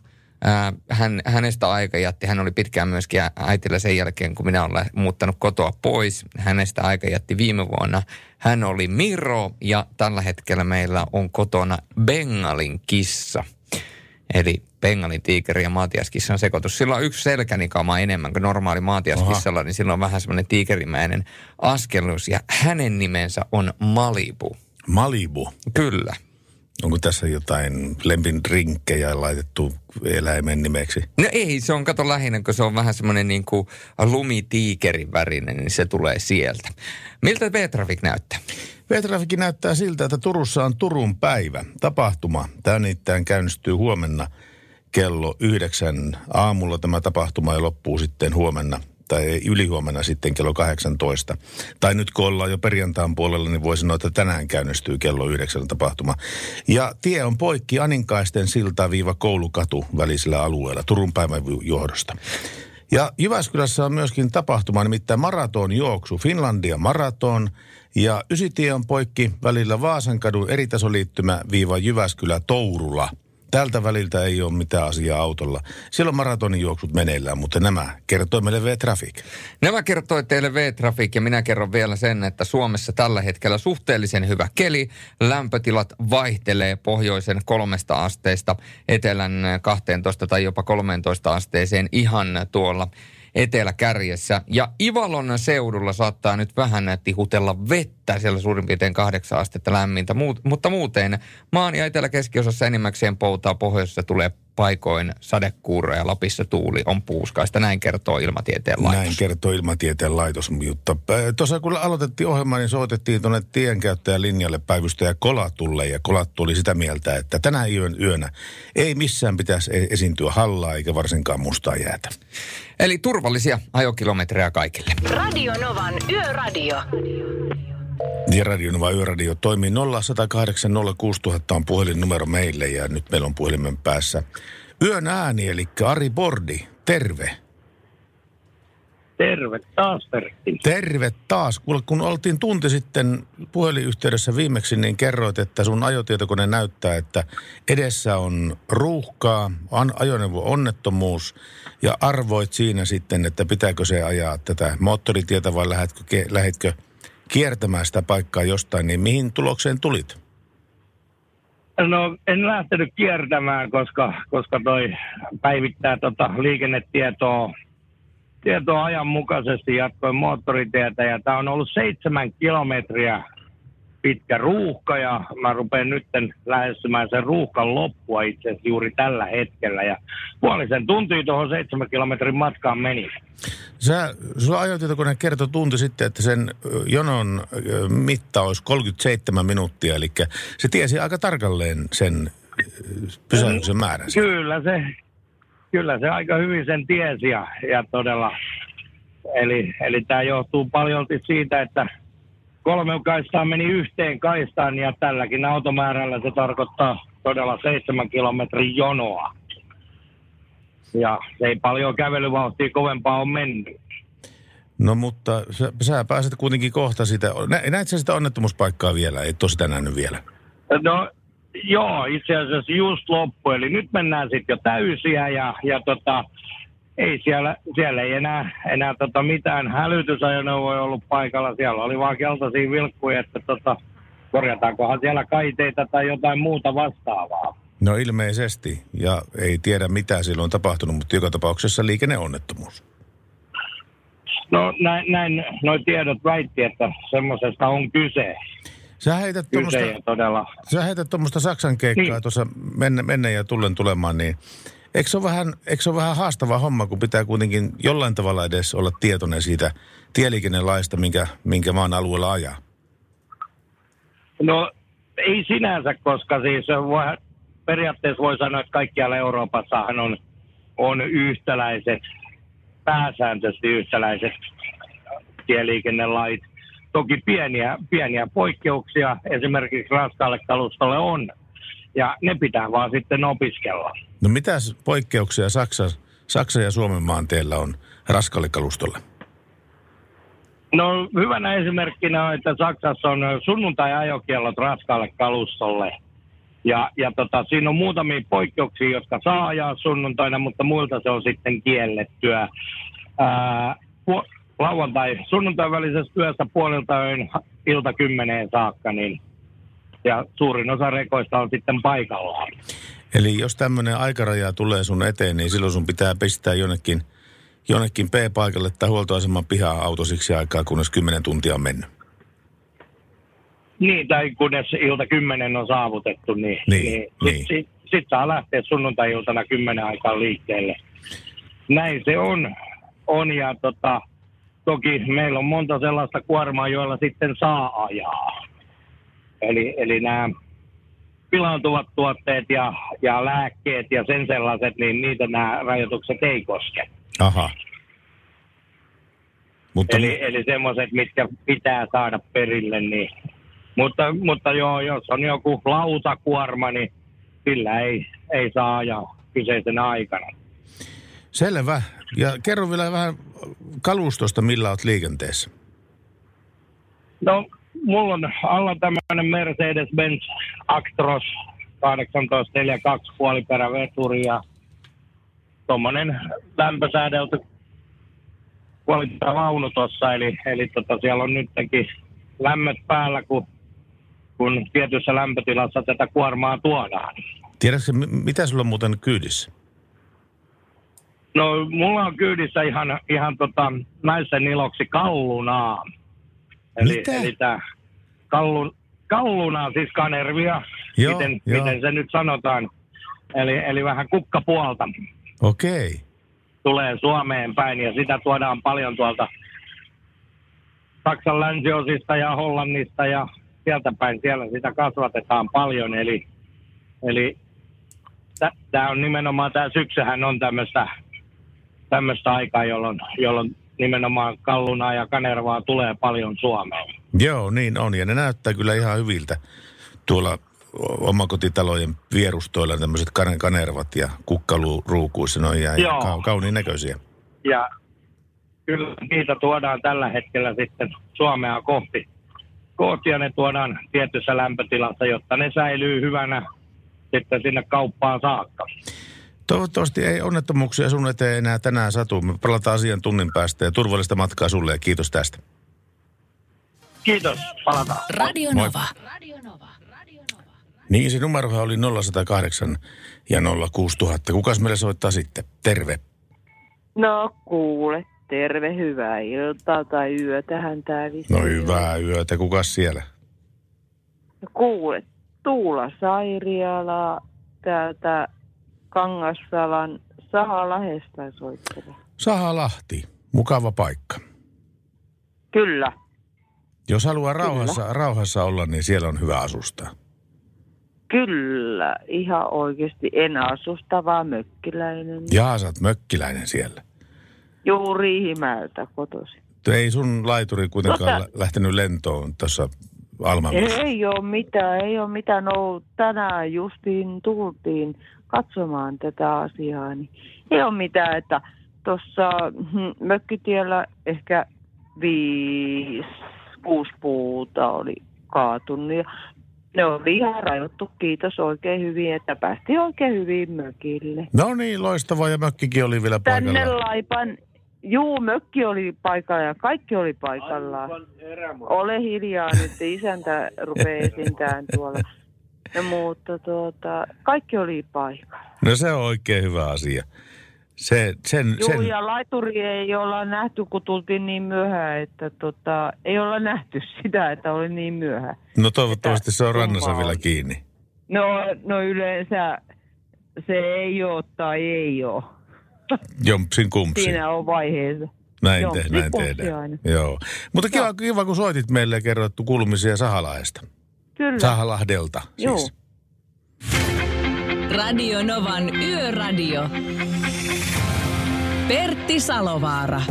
hän, hänestä aika jätti, hän oli pitkään myöskin äitillä sen jälkeen, kun minä olen muuttanut kotoa pois. Hänestä aika jätti viime vuonna. Hän oli Miro ja tällä hetkellä meillä on kotona Bengalin kissa. Eli Bengalin tiikeri ja maatiaskissan sekoitus. Sillä on yksi selkänikama enemmän kuin normaali maatiaskissalla, niin sillä on vähän semmoinen tiikerimäinen askelus. Ja hänen nimensä on Malibu.
Malibu.
Kyllä.
Onko tässä jotain lempin rinkkejä laitettu eläimen nimeksi?
No ei, se on, kato lähinnä, kun se on vähän semmoinen niin kuin lumitiikerin värinen, niin se tulee sieltä. Miltä V-Traffic näyttää?
V-Trafikki näyttää siltä, että Turussa on Turun päivä. Tapahtuma. Tämä nimittäin käynnistyy huomenna kello yhdeksän aamulla tämä tapahtuma ja loppuu sitten huomenna tai ylihuomenna sitten kello 18. Tai nyt kun ollaan jo perjantain puolella, niin voi sanoa, että tänään käynnistyy kello yhdeksän tapahtuma. Ja tie on poikki Aninkaisten silta-koulukatu välisellä alueella Turun päivän johdosta. Ja Jyväskylässä on myöskin tapahtuma, nimittäin maratonjuoksu, Finlandia maraton. Ja Ysitie on poikki välillä Vaasankadun eritasoliittymä viiva Jyväskylä Tourula. Tältä väliltä ei ole mitään asiaa autolla. Siellä on maratonijuoksut meneillään, mutta nämä kertoo meille V-Traffic.
Nämä kertoi teille V-Traffic ja minä kerron vielä sen, että Suomessa tällä hetkellä suhteellisen hyvä keli. Lämpötilat vaihtelee pohjoisen kolmesta asteesta etelän 12 tai jopa 13 asteeseen ihan tuolla eteläkärjessä. Ja Ivalon seudulla saattaa nyt vähän tihutella vettä. siellä suurin piirtein kahdeksan astetta lämmintä. Muut, mutta muuten maan ja etelä-keskiosassa enimmäkseen poutaa, pohjoisessa tulee paikoin sadekuuroja, Lapissa tuuli on puuskaista. Näin kertoo Ilmatieteen laitos.
Näin kertoo Ilmatieteen laitos. Mutta tuossa kun aloitettiin ohjelma, niin soitettiin tuonne tienkäyttäjän linjalle päivystäjä Kolatulle. Ja Kolat tuli sitä mieltä, että tänä yön yönä ei missään pitäisi e- esiintyä hallaa eikä varsinkaan mustaa jäätä.
Eli turvallisia ajokilometrejä kaikille.
Radio Novan Yöradio.
Ja Radio Nova Yöradio toimii 0108 06000 on puhelinnumero meille ja nyt meillä on puhelimen päässä yön ääni, eli Ari Bordi. Terve.
Terve taas, Pertti.
Terve taas. Kuule, kun oltiin tunti sitten puhelinyhteydessä viimeksi, niin kerroit, että sun ajotietokone näyttää, että edessä on ruuhkaa, an- ajoneuvo onnettomuus ja arvoit siinä sitten, että pitääkö se ajaa tätä moottoritietä vai lähdetkö, ke- lähdetkö kiertämään sitä paikkaa jostain, niin mihin tulokseen tulit?
No en lähtenyt kiertämään, koska, koska toi päivittää tota liikennetietoa tietoa ajanmukaisesti jatkoin moottoritietä ja tämä on ollut seitsemän kilometriä pitkä ruuhka ja mä rupean nyt lähestymään sen ruuhkan loppua itse asiassa juuri tällä hetkellä ja puolisen tuntia tuohon seitsemän kilometrin matkaan meni.
Sä, sulla ajotietokone kertoi tunti sitten, että sen jonon mitta olisi 37 minuuttia, eli se tiesi aika tarkalleen sen ö, pysähdyksen määrän.
Kyllä se, kyllä se aika hyvin sen tiesi ja, ja todella, eli, eli tämä johtuu paljolti siitä, että kolme kaistaa meni yhteen kaistaan ja tälläkin automäärällä se tarkoittaa todella seitsemän kilometrin jonoa. Ja se ei paljon kävelyvauhtia kovempaa on mennyt.
No mutta sä, sä pääset kuitenkin kohta sitä. Nä, näit sä sitä onnettomuuspaikkaa vielä? Et ole sitä nähnyt vielä.
No joo, itse asiassa just loppu. Eli nyt mennään sitten jo täysiä ja, ja tota, ei siellä, siellä ei enää, enää tota mitään hälytysajoneuvoja ollut paikalla. Siellä oli vaan keltaisia vilkkuja, että tota, korjataankohan siellä kaiteita tai jotain muuta vastaavaa.
No ilmeisesti. Ja ei tiedä mitä silloin on tapahtunut, mutta joka tapauksessa liikenneonnettomuus.
No näin, näin noi tiedot väitti, että semmoisesta on kyse.
Sä heität tuommoista, sä heität tuommoista Saksan keikkaa
Niin.
tuossa menne, menne ja tullen tulemaan, niin eikö se, ole vähän, eikö se ole vähän haastava homma, kun pitää kuitenkin jollain tavalla edes olla tietoinen siitä tieliikennelaista, minkä, minkä maan alueella ajaa?
No ei sinänsä, koska siis voi, periaatteessa voi sanoa, että kaikkialla Euroopassahan on, on yhtäläiset, pääsääntöisesti yhtäläiset tieliikennelait. Toki pieniä, pieniä poikkeuksia esimerkiksi raskaalle kalustolle on, ja ne pitää vaan sitten opiskella.
No mitäs poikkeuksia Saksa, Saksa ja Suomen maanteellä on raskalle kalustolle?
No hyvänä esimerkkinä on, että Saksassa on sunnuntai-ajokiellot raskaalle kalustolle. Ja, ja tota, siinä on muutamia poikkeuksia, jotka saa ajaa sunnuntaina, mutta muilta se on sitten kiellettyä. Ää, pu- lauantai, sunnuntai välisessä työssä puolilta öin ilta kymmeneen saakka, niin ja suurin osa rekoista on sitten paikallaan.
Eli jos tämmöinen aikaraja tulee sun eteen, niin silloin sun pitää pistää jonnekin, jonnekin P-paikalle tai huoltoaseman pihaa auto siksi aikaa, kunnes 10 tuntia on mennyt.
Niin, tai kunnes ilta kymmenen on saavutettu, niin,
Niin,
niin,
niin.
Sitten sit, sit saa lähteä sunnuntai-iltana kymmenen aikaan liikkeelle. Näin se on. on ja tota, toki meillä on monta sellaista kuormaa, joilla sitten saa ajaa. Eli, eli nämä pilaantuvat tuotteet ja, ja lääkkeet ja sen sellaiset, niin niitä nämä rajoitukset ei koske.
Aha. Mutta
Eli, eli semmoiset, mitkä pitää saada perille, niin. Mutta, mutta joo, jos on joku lautakuorma, niin sillä ei, ei saa ajaa kyseisenä aikana.
Selvä. Ja kerro vielä vähän kalustosta, millä olet liikenteessä.
No, mulla on alla tämmöinen Mercedes-Benz Actros 1842 puoliperäveturi ja tuommoinen lämpösäädelty puoliperävaunu tuossa, eli, eli tota, siellä on nytkin lämmöt päällä, kun, kun tietyssä lämpötilassa tätä kuormaa tuodaan.
Tiedätkö, mitä sulla on muuten kyydissä?
No, mulla on kyydissä ihan, ihan tota, naisen iloksi kallunaa. Eli,
Mitä?
eli tää, kallun, kalluna, siis kanervia,
Joo,
miten,
joo.
miten se nyt sanotaan. Eli, eli vähän kukkapuolta
Okei.
tulee Suomeen päin ja sitä tuodaan paljon tuolta Saksan länsiosista ja Hollannista ja sieltä päin siellä sitä kasvatetaan paljon. Eli, eli tämä on nimenomaan, tämä syksyhän on tämmöistä tämmöistä aikaa, jolloin, jolloin nimenomaan kallunaa ja kanervaa tulee paljon Suomeen.
Joo, niin on. Ja ne näyttää kyllä ihan hyviltä tuolla omakotitalojen vierustoilla tämmöiset kan- kanervat ja kukkaluukuissa. Ne on ihan
Joo.
ka- kauniin näköisiä.
Ja kyllä niitä tuodaan tällä hetkellä sitten Suomea kohti. Kohti ja ne tuodaan tietyssä lämpötilassa, jotta ne säilyy hyvänä sitten sinne kauppaan saakka.
Toivottavasti ei onnettomuuksia sun eteen enää tänään satu. Me palataan asian tunnin päästä ja turvallista matkaa sulle ja kiitos tästä.
Kiitos, palataan.
Radio
Moi.
Nova.
Niin, se numerohan oli 0108 ja 06000. Kukas meille soittaa sitten? Terve.
No kuule, terve, hyvää iltaa tai yötähän tää.
No hyvää yötä. Kukas siellä?
No kuule, Tuula Sairiala täältä Kangassalan Sahalahesta soittelee.
Saha Lahti. Mukava paikka.
Kyllä,
Jos haluaa rauhassa, rauhassa olla, niin siellä on hyvä asustaa.
kyllä, ihan oikeasti en asusta, vaan mökkiläinen.
Jaa, sä oot mökkiläinen siellä.
Juu, Riihimäeltä kotoisin.
Ei sun laituri kuitenkaan
Mutta-
lä- lähtenyt lentoon tuossa Alman
Ei ole mitään, ei ole mitään. No tänään justiin tultiin katsomaan tätä asiaa, niin ei ole mitään, että tuossa hm, mökkitiellä ehkä viisi, kuusi puuta oli kaatunut ja ne oli ihan rajoittu, kiitos oikein hyvin, että päästiin oikein hyvin mökille.
No niin, loistavaa ja mökkikin oli vielä
Tänne
paikalla.
laipan, juu, mökki oli paikalla ja kaikki oli paikallaan. Ole hiljaa nyt, isäntä rupeaa esintään tuolla. No, mutta tuota, kaikki oli paikalla.
No se on oikein hyvä asia. Se, sen,
Juu,
sen,
ja laituri ei olla nähty, kun tultiin niin myöhään, että tota, ei olla nähty sitä, että oli niin myöhään.
no toivottavasti se on rannassa vielä kiinni.
No, no yleensä se ei ole tai ei ole.
Jompsin kumpsin.
Siinä on vaiheessa.
Näin,
Joo,
te, näin tehdään.
aina.
Joo. Mutta kiva, kiva, kun soitit meille ja kerrottu kuulumisia Sahalaesta.
Kyllä.
Sahalahdelta
Joo.
siis.
Radio Novan Yöradio. Pertti Salovaara.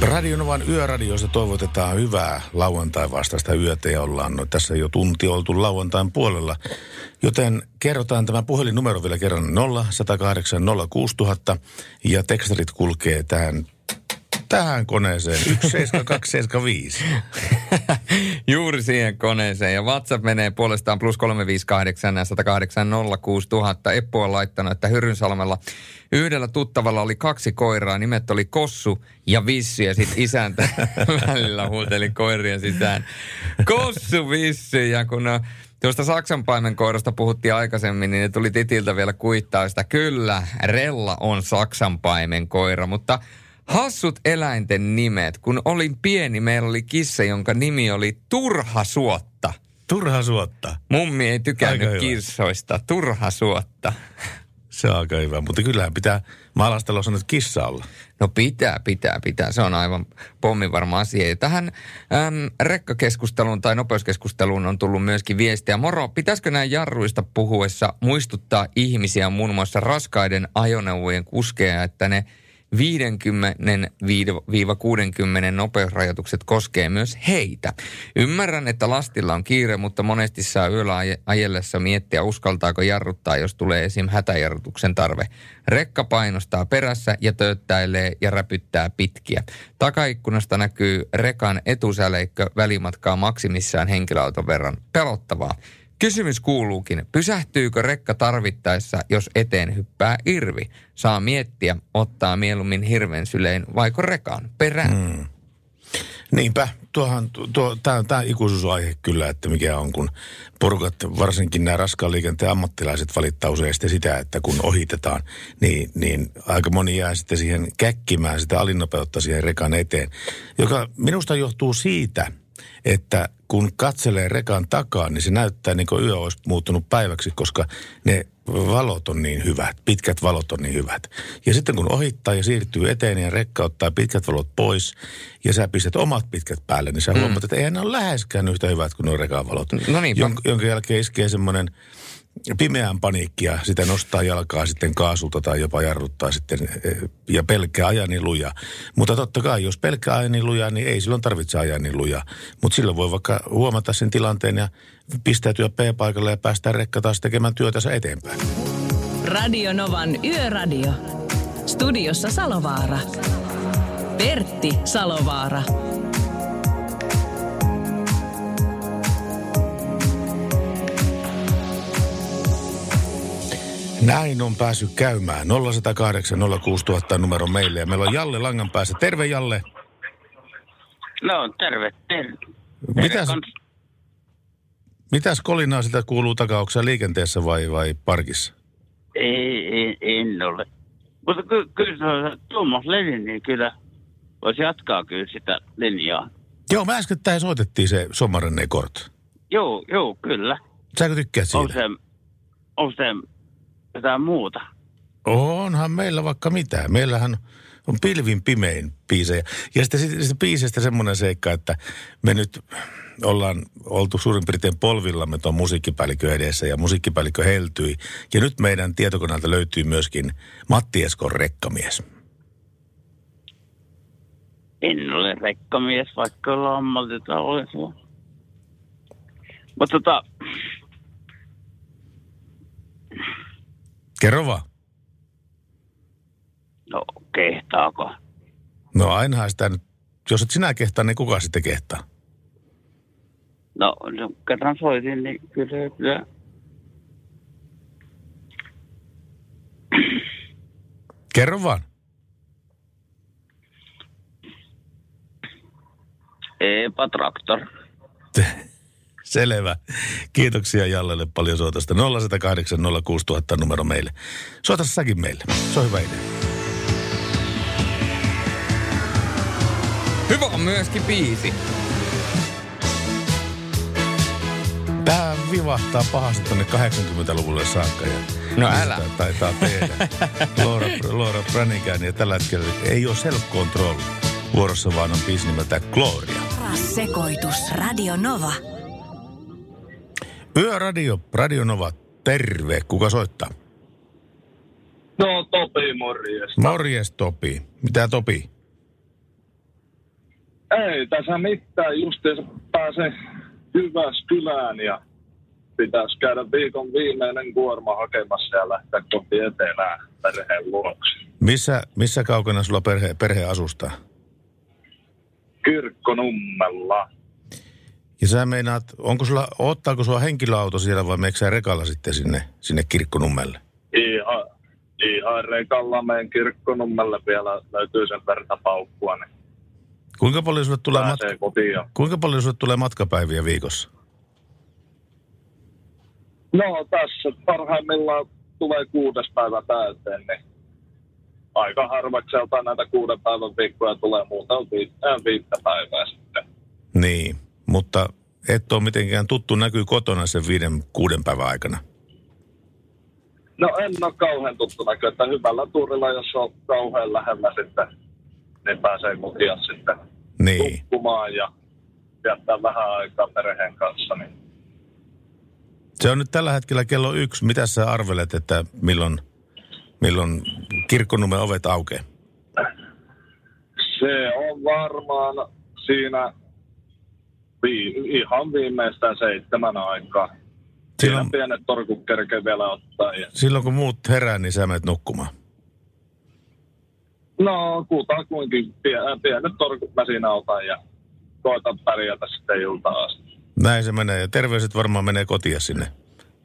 Radionovan yöradiossa toivotetaan hyvää lauantai vastaista yötä ja ollaan no, tässä jo tunti oltu lauantain puolella. Joten kerrotaan tämä puhelinnumero vielä kerran 0 108 06000 ja tekstarit kulkee tähän, tähän koneeseen 17275.
Juuri siihen koneeseen. Ja WhatsApp menee puolestaan plus 358 ja 108 06000. Eppu on laittanut, että Hyrynsalmella yhdellä tuttavalla oli kaksi koiraa. Nimet oli Kossu ja Vissi ja sitten isäntä välillä huuteli koirien sisään. Kossu, Vissi ja kun äh, Tuosta Saksanpaimen koirasta puhuttiin aikaisemmin, niin ne tuli titiltä vielä kuittaa sitä. Kyllä, Rella on Saksanpaimen koira, mutta hassut eläinten nimet. Kun olin pieni, meillä oli kissa, jonka nimi oli Turha Suotta.
Turha suotta.
Mummi ei tykännyt kissoista. Turha Suotta.
Se on aika hyvä, mutta kyllähän pitää maalastella sanoa, että kissa olla.
No pitää, pitää, pitää. Se on aivan pommivarma asia. Ja tähän äm, rekkakeskusteluun tai nopeuskeskusteluun on tullut myöskin viestiä. Moro, pitäisikö näin jarruista puhuessa muistuttaa ihmisiä muun muassa raskaiden ajoneuvojen kuskeja, että ne 50-60 nopeusrajoitukset koskee myös heitä. Ymmärrän, että lastilla on kiire, mutta monesti saa yöllä aje- ajellessa miettiä, uskaltaako jarruttaa, jos tulee esim. hätäjarrutuksen tarve. Rekka painostaa perässä ja tööttäilee ja räpyttää pitkiä. Takaikkunasta näkyy rekan etusäleikkö välimatkaa maksimissaan henkilöauton verran. Pelottavaa. Kysymys kuuluukin, pysähtyykö rekka tarvittaessa, jos eteen hyppää irvi? Saa miettiä, ottaa mieluummin hirven sylein vaiko rekan perään. Mm.
Niinpä, tuohan, tuo, tämä on ikuisuusaihe kyllä, että mikä on, kun porukat, varsinkin nämä raskaan liikenteen ammattilaiset valittaa useasti sitä, että kun ohitetaan, niin, niin aika moni jää sitten siihen käkkimään sitä alinopeutta siihen rekan eteen, joka minusta johtuu siitä, että kun katselee rekan takaa, niin se näyttää niin kuin yö olisi muuttunut päiväksi, koska ne valot on niin hyvät, pitkät valot on niin hyvät. Ja sitten kun ohittaa ja siirtyy eteen ja rekka ottaa pitkät valot pois ja sä pistät omat pitkät päälle, niin sä mm. huomaat, että eihän ne ole läheskään yhtä hyvät kuin nuo rekan valot.
No niin,
Jon, jonka jälkeen iskee semmoinen pimeän paniikkia, sitä nostaa jalkaa sitten kaasulta tai jopa jarruttaa sitten eh, ja pelkää ajaa niin. Mutta totta kai, jos pelkää ajaa niin niin ei silloin tarvitse ajaa niin luja. Mutta silloin voi vaikka huomata sen tilanteen ja pistäytyä P-paikalle ja päästä rekka taas tekemään työtänsä eteenpäin.
Radio Novan Yöradio. Studiossa Salovaara. Pertti Salovaara.
Näin on päässyt käymään. 0108 06000 numero meille ja meillä on Jalle langan päässä. Terve Jalle.
No, terve, terve.
Mitäs, mitäs kolinaa sitä kuuluu takaa? Sä liikenteessä vai, vai parkissa?
Ei, ei, en ole. Mutta ky, kyllä se on Tuomas Lenin, niin kyllä voisi jatkaa kyllä sitä linjaa.
Joo, me äskettäin soitettiin se Somarenne Kort.
Joo, joo, kyllä.
Säkö tykkäät siitä?
On se, on se jotain muuta.
Onhan meillä vaikka mitä. Meillähän on pilvin pimein biisejä. Ja sitten siitä biisestä semmoinen seikka, että me nyt ollaan oltu suurin piirtein polvillamme tuon musiikkipäällikön edessä ja musiikkipäällikö heltyi. Ja nyt meidän tietokoneelta löytyy myöskin Matti Eskon rekkamies.
En ole rekkamies, vaikka olla ammatilta olisi. Mutta tota,
Kerro vaan.
no kehtaako?
No ainahan sitä nyt, jos et sinä kehtaa, niin kuka sitten kehtaa?
No, no kerran soitin, niin kyllä, kyllä.
Kerro vaan.
Epa Traktor.
Selvä. Kiitoksia Jallelle paljon soitosta. 0108 06000 numero meille. Soita säkin meille. Se on hyvä idea.
Hyvä on myöskin biisi.
Tämä vivahtaa pahasti tuonne 80-luvulle saakka. Ja
No älä.
Taitaa tehdä. Laura, Laura Branigan ja tällä hetkellä ei ole self-control vuorossa, vaan on biisi nimeltä Gloria.
Paras sekoitus. Radio Nova.
Yöradio, Radio Nova, terve. Kuka soittaa?
No Topi, morjes.
Morjes Topi. Mitä Topi?
Ei tässä mitään, justiinsa pääsee Jyväskylään ja pitäisi käydä viikon viimeinen kuorma hakemassa ja lähteä kohti etelää perheen luokse.
Missä, missä kaukana sulla perhe, perhe asustaa?
Kirkkonummella.
Ja sä meinaat, onko sulla, ottaako sulla henkilöauto siellä vai meneekö sä rekalla sitten sinne, sinne kirkkonummelle?
Ihan, ihan rekalla meidän kirkkonummelle vielä löytyy sen verta paukkua, niin
Kuinka paljon sulle tulee, matka, kuinka paljon sulle tulee matkapäiviä viikossa?
No tässä parhaimmillaan tulee kuudes päivä täyteen, niin aika harvakselta näitä kuuden päivän viikkoja tulee muuta äh, viittä päivää sitten.
Niin, mutta et ole mitenkään tuttu näkyy kotona sen viiden, kuuden päivän aikana.
No en ole kauhean tuttu näkö, että hyvällä tuurilla, jos on kauhean lähellä sitten, niin pääsee kotia sitten
Niin.
nukkumaan ja viettää vähän aikaa perheen kanssa. Niin
Se on nyt tällä hetkellä kello yksi. Mitä sä arvelet, että milloin, milloin kirkkonummen ovet aukeaa?
se on varmaan siinä ihan viimeistään seitsemän aikaa. Siinä
Silloin,
pienet torkut kerkee vielä ottaa. Ja...
silloin kun muut herää, niin sä menet nukkumaan.
No, kutakuinkin pie- pienet torkut mä siinä otan ja koitan pärjätä sitten iltaan asti.
Näin se menee. Ja terveiset varmaan menee kotia sinne.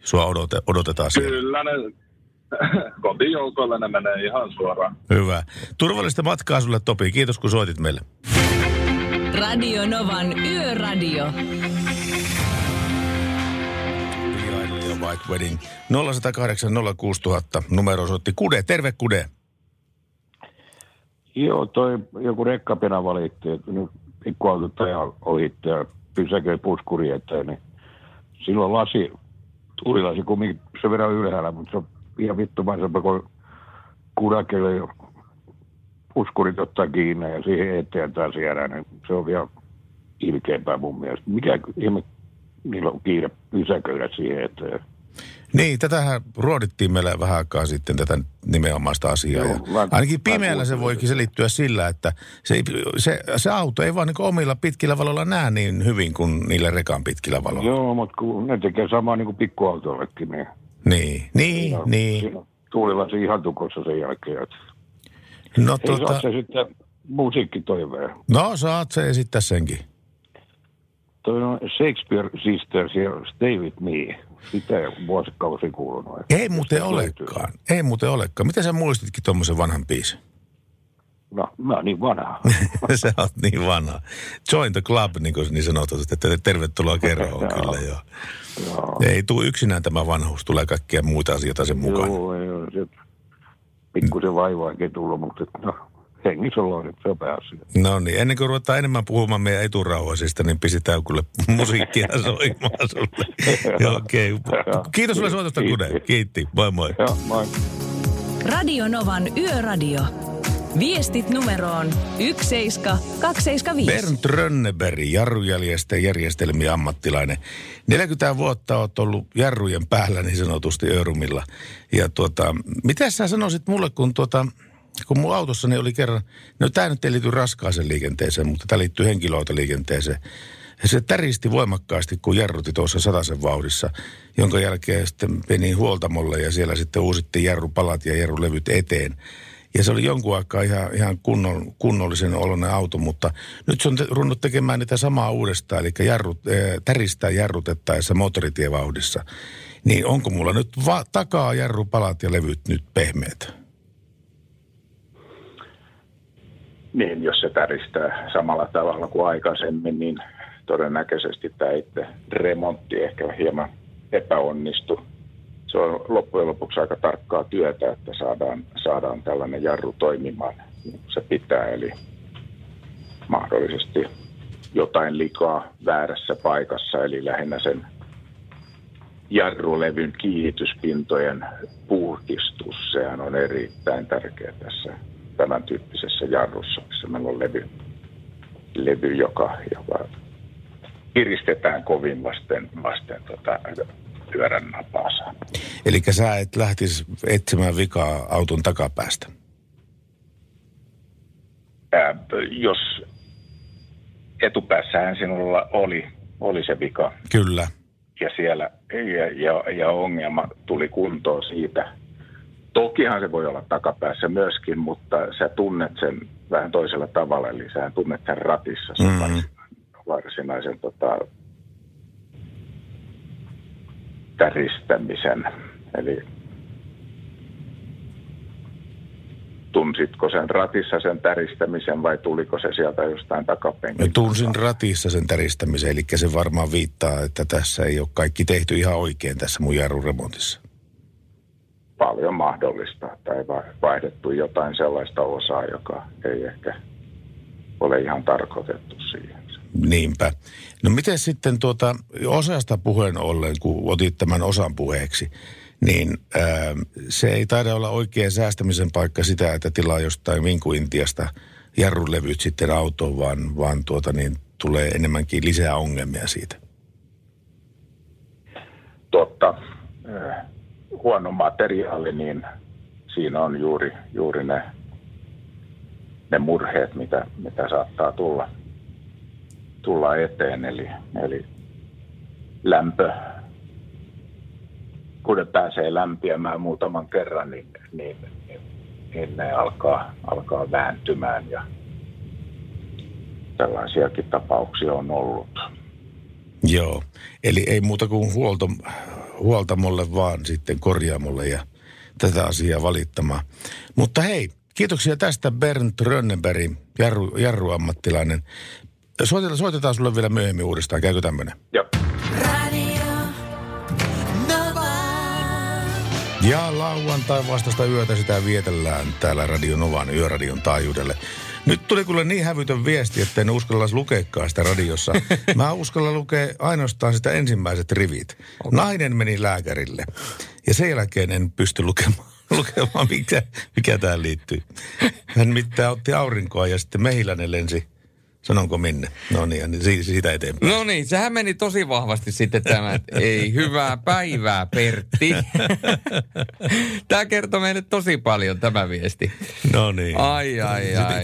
Sua odote, odotetaan siellä.
Kyllä ne kotijoukoille ne menee ihan suoraan.
Hyvä. Turvallista matkaa sulle, Topi. Kiitos, kun soitit meille.
Radio Novan Yöradio.
Ja White Wedding. 0108 06000. Numero soitti Kude. Terve Kude.
Joo, toi joku rekkapena valitti, että nyt pikkuautot ajaa ohitte ja pysäköi puskuri eteen, niin silloin lasi, tuulilasi kumminkin sen verran ylhäällä, mutta se on ihan vittumaisempaa kuin kudakelle puskurit ottaa kiinni ja siihen eteen taas jäädään, niin se on vielä ilkeämpää mun mielestä. Mikä ihme niillä on kiire pysäköidä siihen eteen.
Niin, tätähän ruodittiin meillä vähän aikaa sitten tätä nimenomaista asiaa.
Joo,
ja ainakin pimeällä se voikin selittyä sillä, että se, ei- se, se auto ei vaan niin omilla pitkillä valoilla näe niin hyvin kuin niillä rekan pitkillä valoilla.
Joo, mutta kun ne tekee samaa niin kuin pikkuautollekin, niin
Niin, niin, niin.
on tuulilasi ihan tukossa sen jälkeen. Että...
No, tota,
saat se sitten musiikkitoiveen.
no saat se esittää senkin.
Toi on Shakespeare Sisters ja Stay With Me. Sitä ei vuosikausi kuulunut.
Ei muuten olekaan. Ei muuten olekaan. Miten sä muistitkin tuommoisen vanhan biisin?
No, mä oon niin vanha.
sä oot niin vanha. Join the club, niin kuin niin sanotaan, että tervetuloa kerroon kyllä joo. Ei tule yksinään tämä vanhuus, tulee kaikkia muita asioita sen mukaan.
Joo, ei se pikkusen vaivaakin tullut, mutta no, hengissä ollaan nyt, se on pääasia.
No niin, ennen kuin ruvetaan enemmän puhumaan meidän eturauhaisista, niin pistetään kyllä musiikkia soimaan sulle. Joo, okei. Okay. Kiitos sulle soitosta, Kude. Kiitti. Moi moi.
Joo, moi.
Radio Novan Yöradio. Viestit numeroon 17275.
Bernd Rönneberg, järjestelmien ammattilainen. 40 vuotta olet ollut jarrujen päällä niin sanotusti Örumilla. Ja tuota, mitä sä sanoisit mulle, kun tuota, kun mun autossani oli kerran, no tämä nyt ei liity raskaaseen liikenteeseen, mutta tämä liittyy henkilöautoliikenteeseen. Ja se täristi voimakkaasti, kun jarrutti tuossa sataisen vauhdissa, jonka jälkeen sitten meni huoltamolle ja siellä sitten uusittiin jarrupalat ja jarrulevyt eteen. Ja se oli jonkun aikaa ihan, ihan kunnon, kunnollisen oloinen auto, mutta nyt se on runnut tekemään niitä samaa uudestaan, eli jarrut, äh, täristää jarrutettaessa moottoritievauhdissa. Niin onko mulla nyt va- takaa jarrupalat ja levyt nyt pehmeät?
Niin, jos se täristää samalla tavalla kuin aikaisemmin, niin todennäköisesti tämä itse remontti ehkä hieman epäonnistu. Se on loppujen lopuksi aika tarkkaa työtä, että saadaan, saadaan tällainen jarru toimimaan niin se pitää. Eli mahdollisesti jotain likaa väärässä paikassa, eli lähinnä sen jarrulevyn kiihdytyspintojen puhdistus. Sehän on erittäin tärkeä tässä tämän tyyppisessä jarrussa, missä meillä on levy, levy joka, joka kiristetään kovin vasten, vasten tota, pyörän napaansa.
Eli sä et lähtisi etsimään vikaa auton takapäästä.
Ää, jos etupäässähän sinulla oli, oli se vika
Kyllä.
ja siellä ja, ja, ja ongelma tuli kuntoon siitä. Tokihan se voi olla takapäässä myöskin, mutta sä tunnet sen vähän toisella tavalla, eli sä tunnet sen ratissa sen
Mm.
varsinaisen, varsinaisen tota, täristämisen. Eli tunsitko sen ratissa sen täristämisen vai tuliko se sieltä jostain
Mä
takapenkiltä?
tunsin ratissa sen täristämisen, eli se varmaan viittaa, että tässä ei ole kaikki tehty ihan oikein tässä mun jarruremontissa.
paljon mahdollista, tai va- vaihdettu jotain sellaista osaa, joka ei ehkä ole ihan tarkoitettu siihen.
Niinpä. No miten sitten tuota, osasta puheen ollen, kun otit tämän osan puheeksi, niin ää, se ei taida olla oikea säästämisen paikka sitä, että tilaa jostain Vinku-Intiasta jarrulevyt sitten autoon, vaan, vaan tuota, niin tulee enemmänkin lisää ongelmia siitä.
Totta, huono materiaali, niin siinä on juuri, juuri ne, ne murheet, mitä, mitä saattaa tulla, tulla eteen. Eli, eli lämpö, kun ne pääsee lämpiämään muutaman kerran, niin, niin, niin, niin ne alkaa, alkaa vääntymään ja tällaisiakin tapauksia on ollut.
Joo, eli ei muuta kuin huolto, huoltamolle vaan sitten korjaamolle ja tätä asiaa valittamaan. Mutta hei, kiitoksia tästä Bernd Rönnenberg, jarru, jarruammattilainen. Soitetaan, soitetaan sulle vielä myöhemmin uudestaan, käykö tämmöinen?
Joo.
Ja lauantai vastasta yötä sitä vietellään täällä Radio Novan yöradion taajuudelle. Nyt tuli kuule niin hävytön viesti, että en uskalla lukeekaan sitä radiossa. Mä uskallan lukea ainoastaan sitä ensimmäiset rivit. Nainen meni lääkärille. Ja sen jälkeen en pysty lukemaan, lukemaan mikä, mikä tähän liittyy. Hän mitään otti aurinkoa ja sitten mehiläinen lensi. Sanonko minne? No niin, niin si- siitä eteenpäin.
No niin, sehän meni tosi vahvasti sitten tämä, ei hyvää päivää Pertti. Tämä kertoo meille tosi paljon tämä viesti.
No niin.
Ai, ai, ai.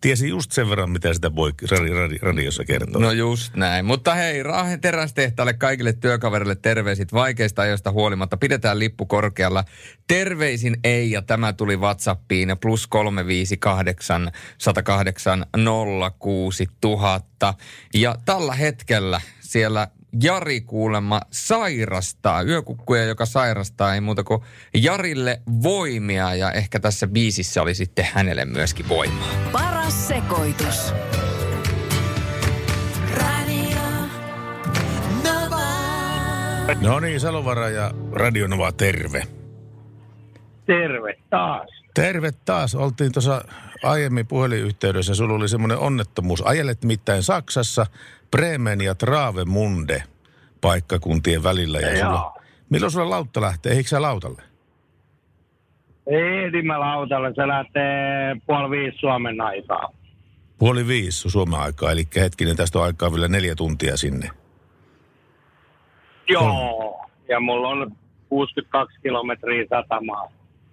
Tiesi just sen verran, mitä sitä voi radi- radi- radiossa kertoa.
No just näin. Mutta hei, Raahen terästehtaalle kaikille työkaverille terveisit vaikeista ajoista huolimatta. Pidetään lippu korkealla. Terveisin ei, ja tämä tuli Whatsappiin, plus 358 108 06000. Ja tällä hetkellä siellä Jari kuulemma sairastaa, yökukkuja, joka sairastaa, ei muuta kuin Jarille voimia ja ehkä tässä biisissä oli sitten hänelle myöskin voimaa.
Paras sekoitus. Radio Nova.
No niin, Salovara ja Radio Nova, terve.
Terve taas.
Terve taas. Oltiin tuossa aiemmin puhelinyhteydessä. Sulla oli semmoinen onnettomuus. Ajelet mitään Saksassa, Bremen ja Travemünde paikkakuntien välillä. Ja sulla, milloin sulla lautta lähtee? Eikö sä lautalle?
Ehdin mä lautalle, se lähtee puoli viisi Suomen aikaa.
Puoli viisi Suomen aikaa, eli hetkinen, tästä on aikaa vielä neljä tuntia sinne.
Joo, ja mulla on 62 kilometriä satamaa.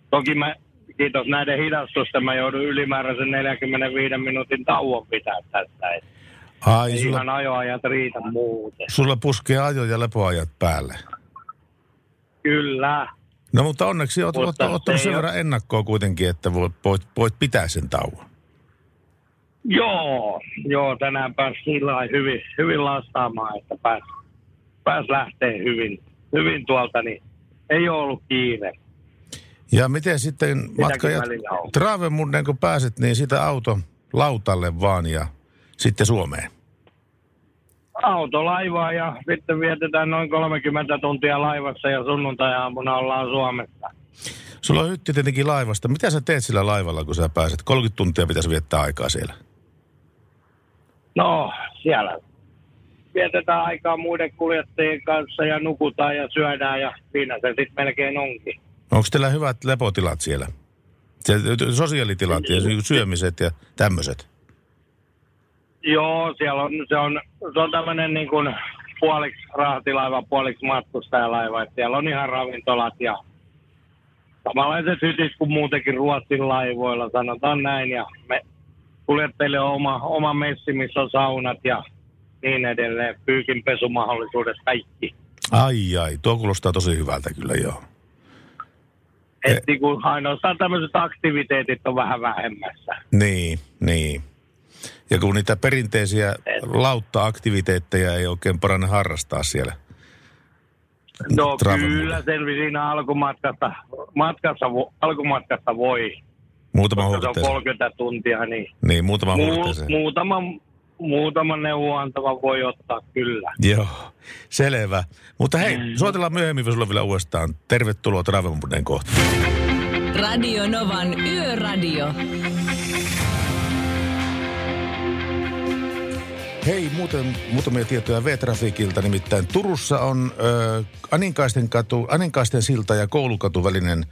Toki mä, kiitos näiden hidastusten, mä joudun ylimääräisen 45 minuutin tauon pitää tästä. Et
Ai,
ei
sulla,
ihan ajoajat riitä muuten.
sulla puskee ajo- ja lepoajat päälle.
Kyllä.
No mutta onneksi oot, oot,
Mutta
oot ottanut
se
sen verran ennakkoa kuitenkin, että voit, voit, voit pitää sen tauon.
Joo, joo, tänään pääsi sillä hyvin, hyvin lastaamaan, että pääs, pääs lähtee hyvin, hyvin tuolta, niin ei ole ollut kiire.
Ja miten sitten matka jat...
on.
Travemünden kun pääset, niin sitä auto lautalle vaan ja sitten Suomeen.
Autolaivaa ja sitten vietetään noin 30 tuntia laivassa ja sunnuntai-aamuna ollaan Suomessa.
Sulla on hytti tietenkin laivasta. Mitä sä teet sillä laivalla, kun sä pääset? 30 tuntia pitäisi viettää aikaa siellä.
No, siellä vietetään aikaa muiden kuljettajien kanssa ja nukutaan ja syödään ja siinä se sitten melkein onkin.
Onko teillä hyvät lepotilat siellä? Sosiaalitilat ja sy- syömiset ja tämmöiset.
Joo, siellä on, se on, se on tämmöinen niin kuin puoliksi rahtilaiva, puoliksi matkustajalaiva. Että siellä on ihan ravintolat ja samanlaiset hytit kuin muutenkin Ruotsin laivoilla, sanotaan näin. Ja me kuljettajille on oma, oma messi, missä on saunat ja niin edelleen. Pyykinpesumahdollisuudet, kaikki.
Ai ai, tuo kuulostaa tosi hyvältä kyllä joo.
Et niin kuin ainoastaan tämmöiset aktiviteetit on vähän vähemmässä.
Niin, niin. Ja kun niitä perinteisiä lautta-aktiviteetteja ei oikein parane harrastaa siellä.
No kyllä selvi siinä alkumatkasta, matkassa, alkumatkasta voi.
Muutama
Koska se on
huurteeseen.
30 tuntia, niin
Niin, muutama
Muu,
huurteeseen.
Muutama, muutama neuvoantava voi ottaa kyllä.
Joo, selvä. Mutta hei, soitellaan myöhemmin sulle vielä uudestaan. Tervetuloa Travemuden kohta.
Radio Novan Yöradio.
Hei, muuten muutamia tietoja V-trafikilta. Nimittäin Turussa on ö, Aninkaisten, katu, Aninkaisten silta ja Koulukatu välinen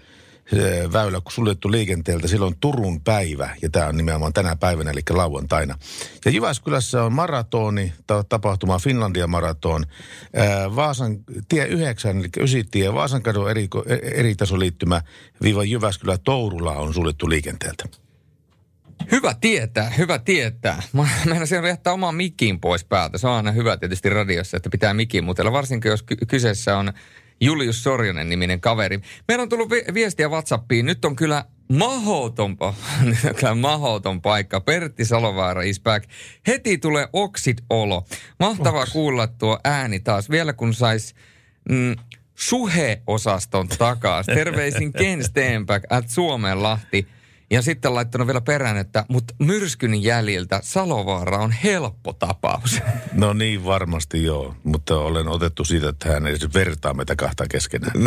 väylä suljettu liikenteeltä. Silloin Turun päivä, ja tämä on nimenomaan tänä päivänä, eli lauantaina. Ja Jyväskylässä on maratoni, ta- tapahtuma Finlandia maraton. Vaasan tie 9, eli Ysitie, Vaasan kadun eri, eri tasoliittymä viiva Jyväskylä Tourula on suljettu liikenteeltä.
Hyvä tietää, hyvä tietää. Mä meinasin jättää oman mikin pois päältä. Se on aina hyvä tietysti radiossa, että pitää mikin muutella, varsinkin jos ky- kyseessä on Julius Sorjonen niminen kaveri. Meillä on tullut vi- viestiä Whatsappiin. Nyt on kyllä mahoton, kyllä mahoton paikka. Pertti Salovaara is back. Heti tulee oksit-olo. Mahtavaa kuulla tuo ääni taas. Vielä kun sais mm, Suhe-osaston takaa. Terveisin Ken Stenback at Suomenlahti. Ja sitten laittanut vielä perään, että mutta myrskyn jäljiltä Salovaara on helppo tapaus.
No niin, varmasti joo. Mutta olen otettu siitä, että hän ei vertaa meitä kahta keskenään.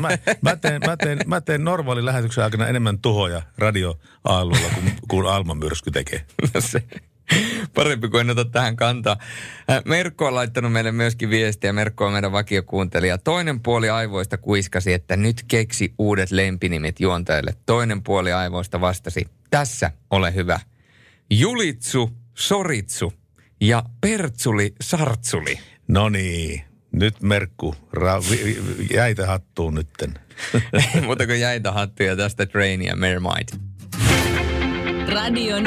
mä, mä, teen, mä, teen, mä teen normaali lähetyksen aikana enemmän tuhoja radioaalueella kuin, kuin Alma myrsky tekee.
No se, parempi kuin en ota tähän kantaa. Äh, Merkko on laittanut meille myöskin viestiä. Merkko on meidän vakiokuuntelija. Toinen puoli aivoista kuiskasi, että nyt keksi uudet lempinimet juontajille. Toinen puoli aivoista vastasi, tässä ole hyvä. Julitsu, Soritsu ja Pertsuli, Sartsuli.
No niin, nyt Merkku, ra- vi- vi- jäitä hattuun nytten.
Ei muuta kuin jäitä hattuja tästä Train ja Mermaid.
Radion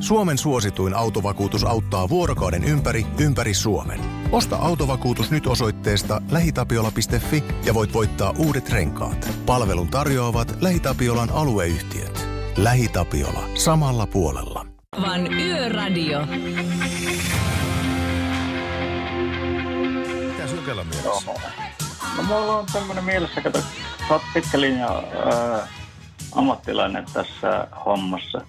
Suomen suosituin autovakuutus auttaa vuorokauden ympäri, ympäri Suomen. Osta autovakuutus nyt osoitteesta lähitapiola.fi ja voit voittaa uudet renkaat. Palvelun tarjoavat LähiTapiolan alueyhtiöt. LähiTapiola. Samalla puolella.
Van Yöradio.
Mitäs Jokela mielessä?
No mulla on tämmöinen mielessä, kato, sä oot pitkä linja ää, ammattilainen tässä hommassa.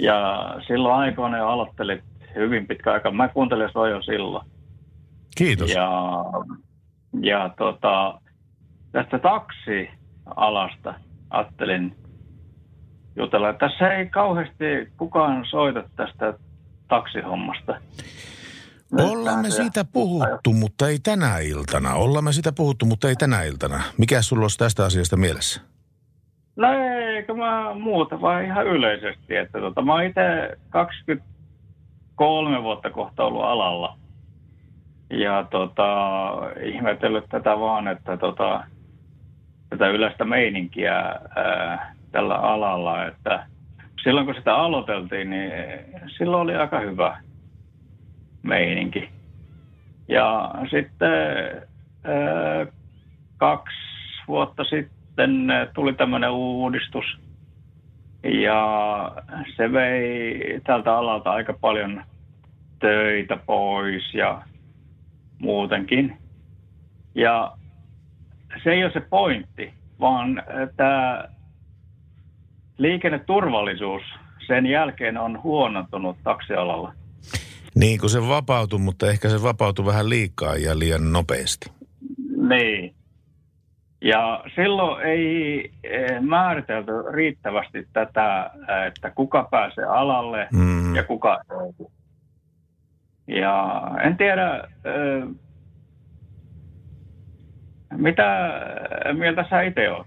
Ja silloin aikoina jo aloittelit hyvin pitkä aika. Mä kuuntelin sua jo silloin.
Kiitos.
Ja, ja tota, tästä taksialasta ajattelin jutella. Tässä ei kauheasti kukaan soita tästä taksihommasta.
Ollaan me siitä puhuttu, mutta ei tänä iltana. Ollaan me siitä puhuttu, mutta ei tänä iltana. Mikä sulla olisi tästä asiasta mielessä?
No eikö mä muuta, vaan ihan yleisesti. Että tota, mä oon itse 23 vuotta kohta ollut alalla. Ja tota, ihmetellyt tätä vaan, että tota, tätä yleistä meininkiä ää, tällä alalla, että silloin kun sitä aloiteltiin, niin silloin oli aika hyvä meininki. Ja sitten ää, kaksi vuotta sitten ää, tuli tämmöinen uudistus, ja se vei tältä alalta aika paljon töitä pois ja muutenkin. Ja se ei ole se pointti, vaan tämä liikenneturvallisuus sen jälkeen on huonontunut taksialalla.
Niin kuin se vapautui, mutta ehkä se vapautui vähän liikaa ja liian nopeasti.
Niin. Ja silloin ei eh, määritelty riittävästi tätä, eh, että kuka pääsee alalle
Mm.
ja kuka ei. Ja en tiedä, eh, mitä mieltä sä itse oot?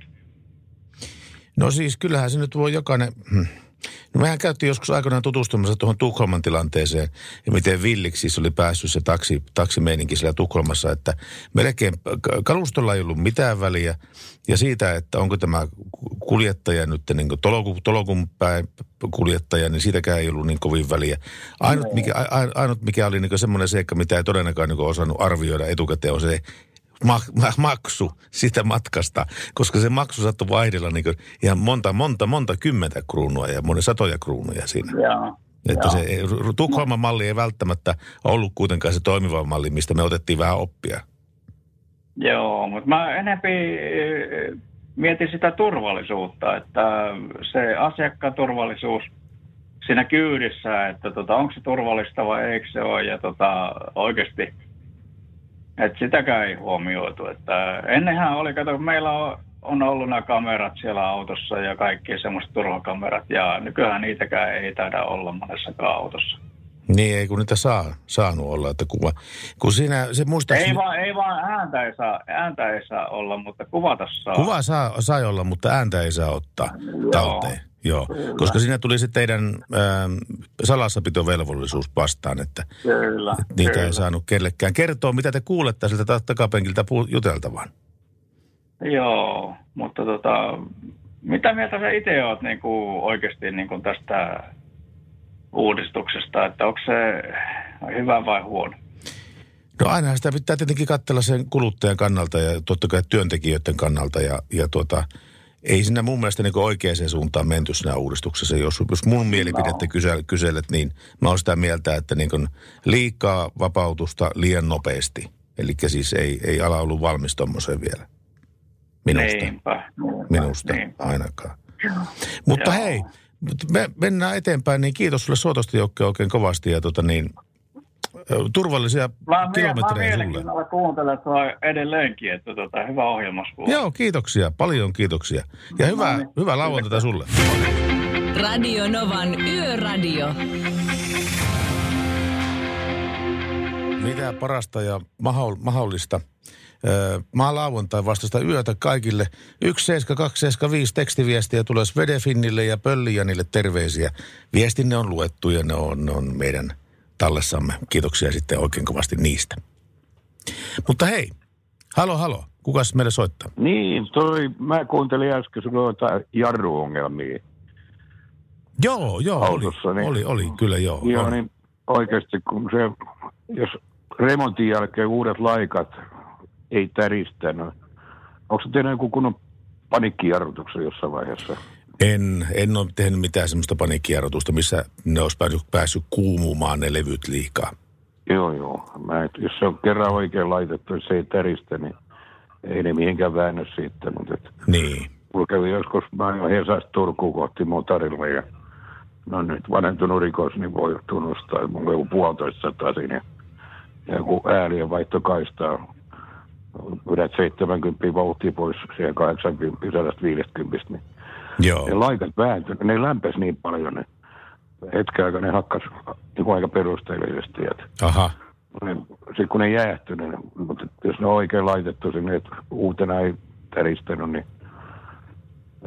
No siis kyllähän se nyt voi jokainen... No mehän käytiin joskus aikoinaan tutustumassa tuohon Tukholman tilanteeseen ja miten villiksi siis oli päässyt se taksi, taksimeininki siellä Tukholmassa, että melkein kalustolla ei ollut mitään väliä ja siitä, että onko tämä kuljettaja nyt niin tolokun, tolokun päin kuljettaja, niin siitäkään ei ollut niin kovin väliä. Ainut, mikä, ainut mikä oli niin semmoinen seikka, mitä ei todellakaan niin osannut arvioida etukäteen, on se ma- ma- maksu siitä matkasta, koska se maksu saattoi vaihdella niin ihan monta, monta, monta kymmentä kruunua ja monen satoja kruunuja siinä.
Joo.
Että
Joo.
se Tukholman malli ei välttämättä ollut kuitenkaan se toimiva malli, mistä me otettiin vähän oppia.
Joo, mutta mä enempi eh, mietin sitä turvallisuutta, että se asiakkaan turvallisuus siinä kyydissä, että tota, onko se turvallista vai eikö se ole, ja tota, oikeasti, että sitäkään ei huomioitu. Että ennenhän oli, kato, kun meillä on, on ollut nämä kamerat siellä autossa ja kaikki semmoiset turvakamerat, ja nykyään niitäkään ei taida olla monessakaan autossa.
Niin ei kun niitä saa, saanut olla, että kuva. Kun siinä, se muistaakseni...
Ei vaan, ei vaan ääntä, ei saa, ääntä ei saa olla, mutta kuvata saa.
Kuva saa, sai olla, mutta ääntä ei saa ottaa talteen. Joo, koska siinä tuli se teidän ähm, salassapitovelvollisuus vastaan, että
Kyllä,
niitä
kyllä.
ei saanut kellekään kertoa, mitä te kuulette siltä ta- takapenkiltä juteltavan.
Joo, mutta tota, mitä mieltä sä itse oot niin kuin oikeasti niin kuin tästä uudistuksesta, että onko se hyvä vai huono?
No ainahan sitä pitää tietenkin katsella sen kuluttajan kannalta ja totta kai työntekijöiden kannalta. Ja, ja tuota, ei siinä mun mielestä niin oikeaan suuntaan menty siinä uudistuksessa. Jos, jos mun mielipidettä kysel, kyselet, niin mä oon sitä mieltä, että niin kuin liikaa vapautusta liian nopeasti. Eli siis ei, ei ala ollut valmis tommoseen vielä. Minusta.
Niinpä.
Minusta
Niinpä.
ainakaan. Mutta hei, me mennään eteenpäin, niin kiitos sulle soitosta Jokke oikein kovasti ja tota niin, turvallisia
Mä, mie- mä
kilometrejä sulle.
mielenkiinnolla kuuntelen sua edelleenkin, että tota, hyvä ohjelma.
Joo, kiitoksia. Paljon kiitoksia. Ja hyvää,
niin.
hyvää lauantaita sulle.
Radio Novan Yöradio.
Mitä parasta ja mahdollista Öö, maa lauantai vastasta yötä kaikille. 17275 tekstiviestiä tulee Svedefinnille ja Pöllijanille terveisiä. Viestinne on luettu ja ne on, ne on meidän tallessamme. Kiitoksia sitten oikein kovasti niistä. Mutta hei, halo halo, kukas meille soittaa?
Niin, toi, mä kuuntelin äsken jotain jarruongelmia.
Joo, joo,
autossa,
oli,
niin,
oli, oli, kyllä joo.
Joo,
on.
niin oikeasti kun se, jos remontin jälkeen uudet laikat ei täristänyt, onko se tehnyt joku kunnon panikkijarrutuksen jossain vaiheessa?
En, en ole tehnyt mitään semmoista paniikkijarrutusta, missä ne olisi päässyt, päässyt kuumumaan ne levyt liikaa.
Joo, joo. Mä, et- jos se on kerran oikein laitettu, se ei täristä, niin ei ne mihinkään väännä siitä. Mutta et,
Niin.
mulla kävi joskus, mä ajoin Hesasta Turkuun kohti motorilla ja no nyt vanhentunut rikos, niin voi tunnustaa, että mulla on joku puolitoista sataa siinä. Ja joku ääliö vaihto kaistaa. Yhdät 70 vauhtia pois siihen 80, 150. Niin
Joo.
ne laikat vääntyi, ne lämpesi niin paljon, ne hetken aikaa ne hakkas niin aika perusteellisesti.
Aha.
sitten kun ne jäähtyi, niin, mutta jos ne on oikein laitettu sinne, että uutena ei täristänyt, niin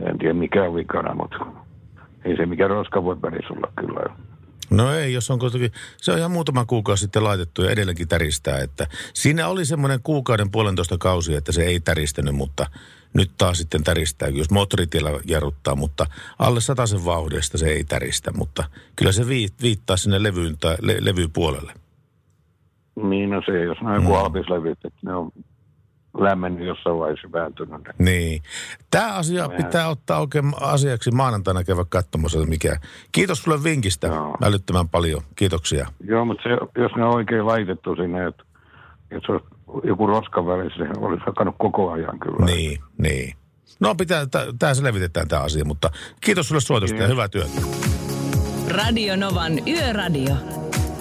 en tiedä mikä on vikana, mutta ei se mikä roska voi olla kyllä.
No ei, jos on kuitenkin, se on ihan muutama kuukausi sitten laitettu ja edelleenkin täristää, että siinä oli semmoinen kuukauden puolentoista kausi, että se ei täristänyt, mutta nyt taas sitten täristää, jos moottoritiellä jarruttaa, mutta alle sataisen vauhdista se ei täristä, mutta kyllä se vii, viittaa sinne levyyn tai le, levypuolelle.
Niin no se, jos ne on joku mm. alpislevyt, että ne on lämmennyt jossain vaiheessa vääntynyt.
Niin. Tämä asia pitää ottaa oikein asiaksi maanantaina käydä katsomassa, mikä. Kiitos sulle vinkistä älyttömän paljon. Kiitoksia.
Joo, mutta se, jos ne on oikein laitettu sinne, että, että se on joku roskan välissä, se olisi hakannut koko ajan kyllä.
Niin, niin. No pitää, tämä selvitetään tämä asia, mutta kiitos sulle soitosta ja hyvää työtä.
Radio Novan Yöradio.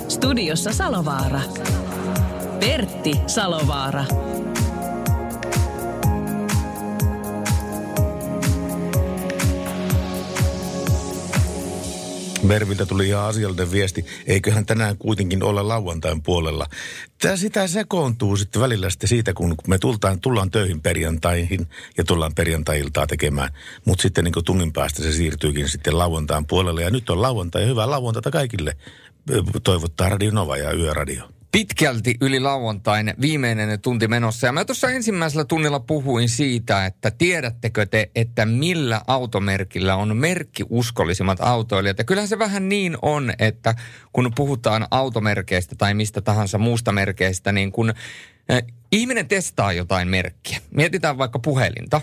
Studiossa Salovaara. Pertti Salovaara.
Merviltä tuli ihan asiallinen viesti. Eiköhän tänään kuitenkin olla lauantain puolella. Tämä sitä sekoontuu sitten välillä sitten siitä, kun me tultaan, tullaan töihin perjantaihin ja tullaan perjantai-iltaa tekemään. Mutta sitten niin tunnin päästä se siirtyykin sitten lauantain puolelle. Ja nyt on lauantai ja hyvää lauantaita kaikille. Toivottaa Radio Nova ja Yöradio.
Pitkälti yli lauantain viimeinen tunti menossa. Ja mä tuossa ensimmäisellä tunnilla puhuin siitä, että tiedättekö te, että millä automerkillä on merkkiuskollisimmat autoilijat. Ja kyllähän se vähän niin on, että kun puhutaan automerkeistä tai mistä tahansa muusta merkeistä, niin kun äh, ihminen testaa jotain merkkiä. Mietitään vaikka puhelinta.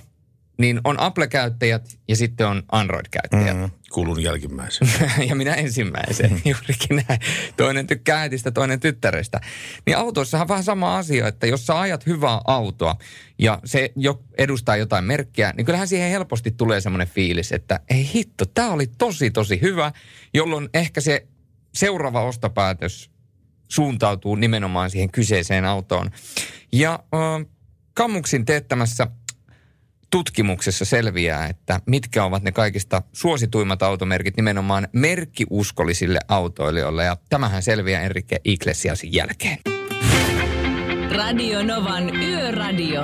Niin on Apple-käyttäjät ja sitten on Android-käyttäjät.
Mm, kuulun jälkimmäisen.
ja minä ensimmäisen, juurikin näin. Toinen tykkää äitistä, toinen tyttärestä. Niin autoissahan vähän sama asia, että jos sä ajat hyvää autoa ja se jo edustaa jotain merkkiä, niin kyllähän siihen helposti tulee semmoinen fiilis, että ei hitto, tämä oli tosi tosi hyvä, jolloin ehkä se seuraava ostopäätös suuntautuu nimenomaan siihen kyseiseen autoon. Ja äh, Kammuksin teettämässä tutkimuksessa selviää, että mitkä ovat ne kaikista suosituimmat automerkit nimenomaan merkkiuskollisille autoilijoille. Ja tämähän selviää Enrique Iglesiasin jälkeen.
Radio Novan Yöradio.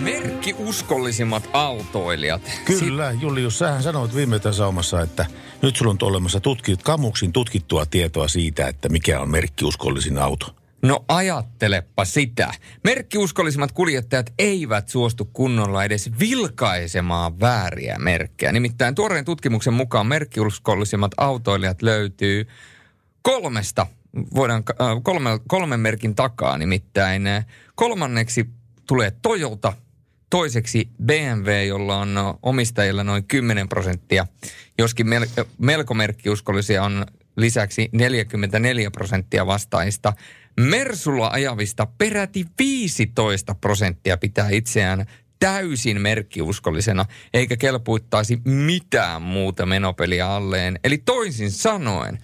Merkkiuskollisimmat autoilijat.
Kyllä, Julius, sähän sanoit viime saumassa, että nyt sulla on olemassa tutkit, Kamuksin tutkittua tietoa siitä, että mikä on merkkiuskollisin auto.
No ajattelepa sitä. Merkkiuskollisimmat kuljettajat eivät suostu kunnolla edes vilkaisemaan vääriä merkkejä. Nimittäin tuoreen tutkimuksen mukaan merkkiuskollisimmat autoilijat löytyy kolmesta, voidaan äh, kolme, kolmen merkin takaa. Nimittäin äh, kolmanneksi tulee Toyota, toiseksi BMW, jolla on äh, omistajilla noin 10 prosenttia, joskin mel- melko merkkiuskollisia on lisäksi 44 prosenttia vastaajista. Mersulla ajavista peräti 15 prosenttia pitää itseään täysin merkkiuskollisena, eikä kelpuittaisi mitään muuta menopeliä alleen. Eli toisin sanoen,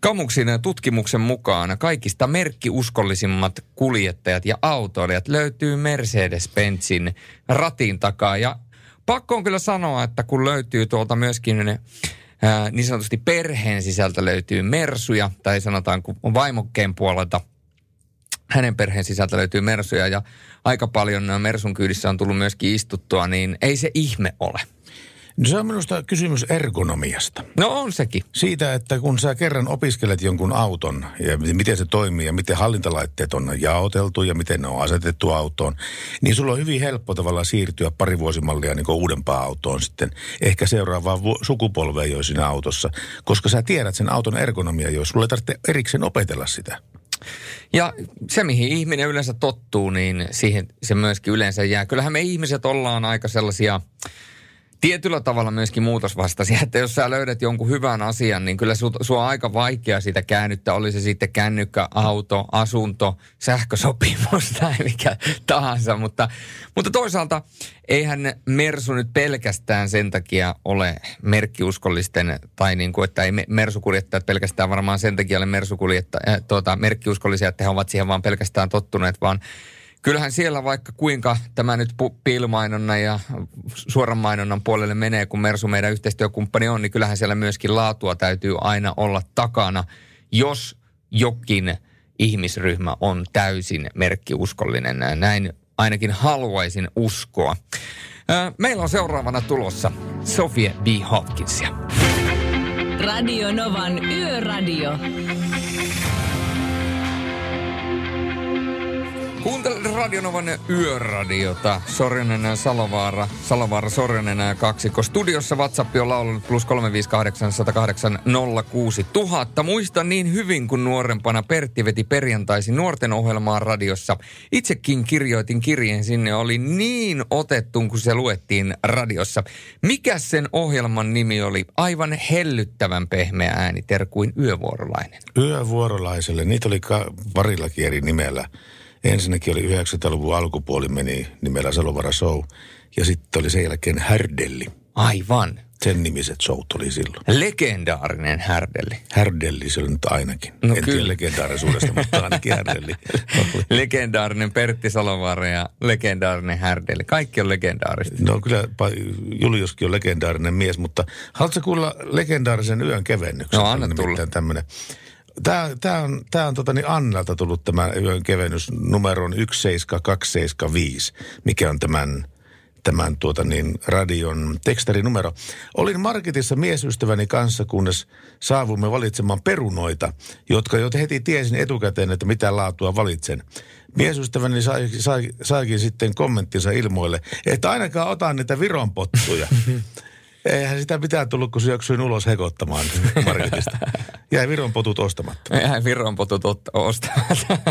Kamuksin tutkimuksen mukaan kaikista merkkiuskollisimmat kuljettajat ja autoilijat löytyy Mercedes-Benzin ratin takaa. Ja pakko on kyllä sanoa, että kun löytyy tuolta myöskin niin sanotusti perheen sisältä löytyy mersuja, tai sanotaan kun vaimokkeen puolelta hänen perheen sisältä löytyy mersuja ja aika paljon mersun kyydissä on tullut myöskin istuttua, niin ei se ihme ole.
No se on minusta kysymys ergonomiasta.
No on sekin.
Siitä, että kun sä kerran opiskelet jonkun auton ja miten se toimii ja miten hallintalaitteet on jaoteltu ja miten ne on asetettu autoon, niin sulla on hyvin helppo tavalla siirtyä pari vuosimallia niin uudempaan autoon sitten. Ehkä seuraavaan vu- sukupolveen jo siinä autossa, koska sä tiedät sen auton ergonomia, jos sulla ei tarvitse erikseen opetella sitä.
Ja se, mihin ihminen yleensä tottuu, niin siihen se myöskin yleensä jää. Kyllähän me ihmiset ollaan aika sellaisia tietyllä tavalla myöskin muutosvastaisia, että jos sä löydät jonkun hyvän asian, niin kyllä su, sua on aika vaikea sitä käännyttää, oli se sitten kännykkä, auto, asunto, sähkösopimus tai mikä tahansa, mutta, mutta toisaalta eihän Mersu nyt pelkästään sen takia ole merkkiuskollisten, tai niin kuin, että ei Mersukuljettajat pelkästään varmaan sen takia ole Mersukuljettajat, äh, tuota, merkkiuskollisia, että he ovat siihen vaan pelkästään tottuneet, vaan kyllähän siellä vaikka kuinka tämä nyt piilomainonnan ja suoran mainonnan puolelle menee, kun Mersu meidän yhteistyökumppani on, niin kyllähän siellä myöskin laatua täytyy aina olla takana, jos jokin ihmisryhmä on täysin merkkiuskollinen. Näin ainakin haluaisin uskoa. Meillä on seuraavana tulossa Sofie B. Hopkinsia.
Radio Novan Yöradio.
Kuuntelet Radionovan yöradiota. Sorjonen ja Salovaara. Salovaara Sorjonen ja kaksikko. Studiossa WhatsApp on laulunut plus 358 108 06000. Muistan niin hyvin, kun nuorempana Pertti veti perjantaisin nuorten ohjelmaa radiossa. Itsekin kirjoitin kirjeen sinne. Oli niin otettu, kun se luettiin radiossa. Mikä sen ohjelman nimi oli? Aivan hellyttävän pehmeä ääni, terkuin yövuorolainen.
Yövuorolaiselle, niitä oli ka- parillakin eri nimellä. Ensinnäkin oli 90-luvun alkupuoli meni nimellä Salovara Show. Ja sitten oli sen jälkeen Härdelli.
Aivan.
Sen nimiset showt oli silloin.
Legendaarinen Härdelli.
Härdelli se oli nyt ainakin.
No
en
kyllä.
tiedä legendaarisuudesta, mutta ainakin Härdelli.
legendaarinen Pertti Salovaara ja legendaarinen Härdelli. Kaikki on legendaarista.
No kyllä Juliuskin on legendaarinen mies, mutta haluatko kuulla legendaarisen yön kevennyksen?
No, anna tulla.
Tämä, tämä on, tämä on tota niin Annalta tullut tämä yön kevennys numeron 17275, mikä on tämän, tämän tuota niin, radion tekstarinumero. Olin marketissa miesystäväni kanssa, kunnes saavumme valitsemaan perunoita, jotka jo heti tiesin etukäteen, että mitä laatua valitsen. Miesystäväni sai, sai, saikin sitten kommenttinsa ilmoille, että ainakaan otan niitä Viron pottuja. Eihän sitä mitään tullut, kun syöksyin ulos hekottamaan marketista. Jäi Viron potut ostamatta.
Eihän Viron potut ot- ostamatta.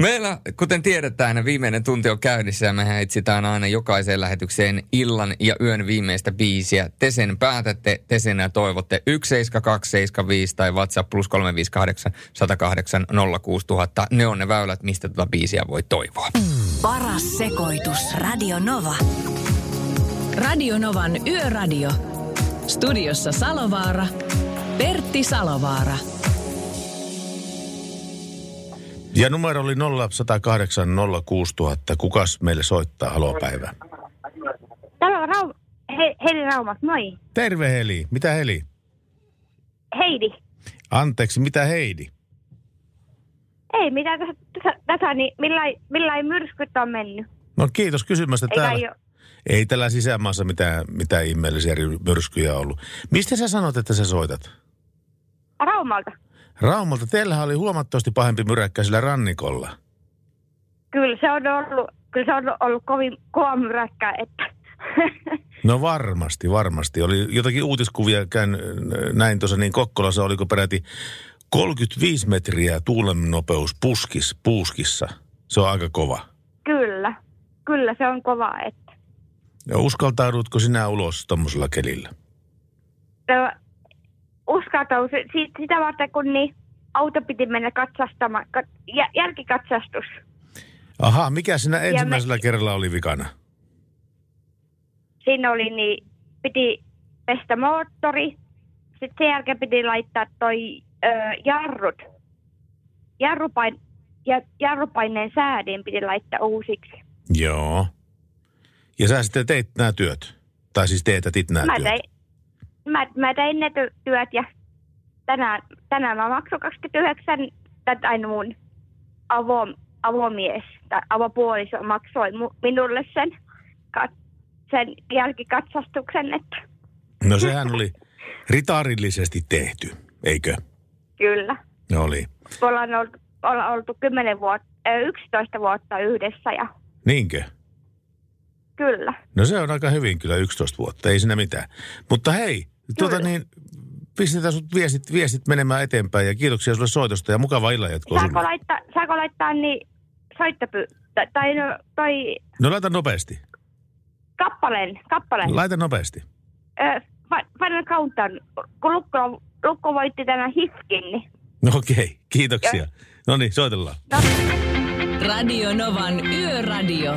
Meillä, kuten tiedetään, viimeinen tunti on käynnissä ja mehän etsitään aina jokaiseen lähetykseen illan ja yön viimeistä biisiä. Te sen päätätte, te sen toivotte 17275 tai WhatsApp plus 358 108 06000. Ne on ne väylät, mistä tuota biisiä voi toivoa.
Paras sekoitus. Radio Nova.
Radio Novan Yöradio. Studiossa Salovaara. Pertti Salovaara.
Ja numero oli 0108 06000. Kukas meille soittaa? Halo päivä.
Täällä on Raum... He, Heidi Raumas, moi.
Terve Heli. Mitä Heli?
Heidi.
Anteeksi, mitä Heidi?
Ei mitään tässä, tässä, tässä niin millai, millai myrskyt on mennyt.
No kiitos kysymästä.
Eikä
Täällä,
jo.
ei tällä sisämaassa mitään, mitään ihmeellisiä myrskyjä ollut. Mistä sä sanot, että sä soitat?
Raumalta.
Raumalta, teillähän oli huomattavasti pahempi myräkkä sillä rannikolla.
Kyllä se on ollut, kyllä se on ollut kovin kova myräkkä, että
No varmasti, varmasti. Oli jotakin uutiskuvia, käyn, näin tuossa niin Kokkolassa, oliko peräti 35 metriä tuulen nopeus puskis, puuskissa. Se on aika kova.
kyllä, kyllä se on kova, että
Ja uskaltaudutko sinä ulos tuommoisella kelillä?
No, uskaltau si- sitä varten, kun niin auto piti mennä katsastamaan, kat- jä- jälkikatsastus.
Aha, mikä siinä ensimmäisellä kerralla oli vikana?
Siinä oli niin, piti pestä moottori, sitten sen jälkeen piti laittaa toi ö, jarrut. Jarrupain, ja, jarrupaineen säädin piti laittaa uusiksi.
Joo. Ja sä sitten teit nämä työt? Tai siis teetätit nämä
Mä
työt?
tein, mä, mä tein ne ty- työt ja tänään, tänään mä maksoin 29, tai- mun avo, avomies tai avopuoliso maksoi mu, minulle sen, kat, sen jälkikatsastuksen, että
No sehän oli ritarillisesti tehty, eikö?
kyllä.
No oli.
Me ollaan oltu, ollaan oltu 10 vuotta, 11 vuotta yhdessä ja
Niinkö?
Kyllä.
No se on aika hyvin kyllä 11 vuotta, ei siinä mitään. Mutta hei, tuota niin, pistetään sut viestit, viestit menemään eteenpäin ja kiitoksia sulle soitosta ja mukava illan jatkoa
Saako laittaa, saako laittaa niin soittopy, tai, tai no, toi
No laita nopeasti.
kappaleen, kappaleen.
Laita nopeasti.
Ö, Final Countdown, kun Lukko, Lukko voitti tänä Hifkin, niin
No okei, kiitoksia. No niin, soitellaan.
Radio Novan Yöradio.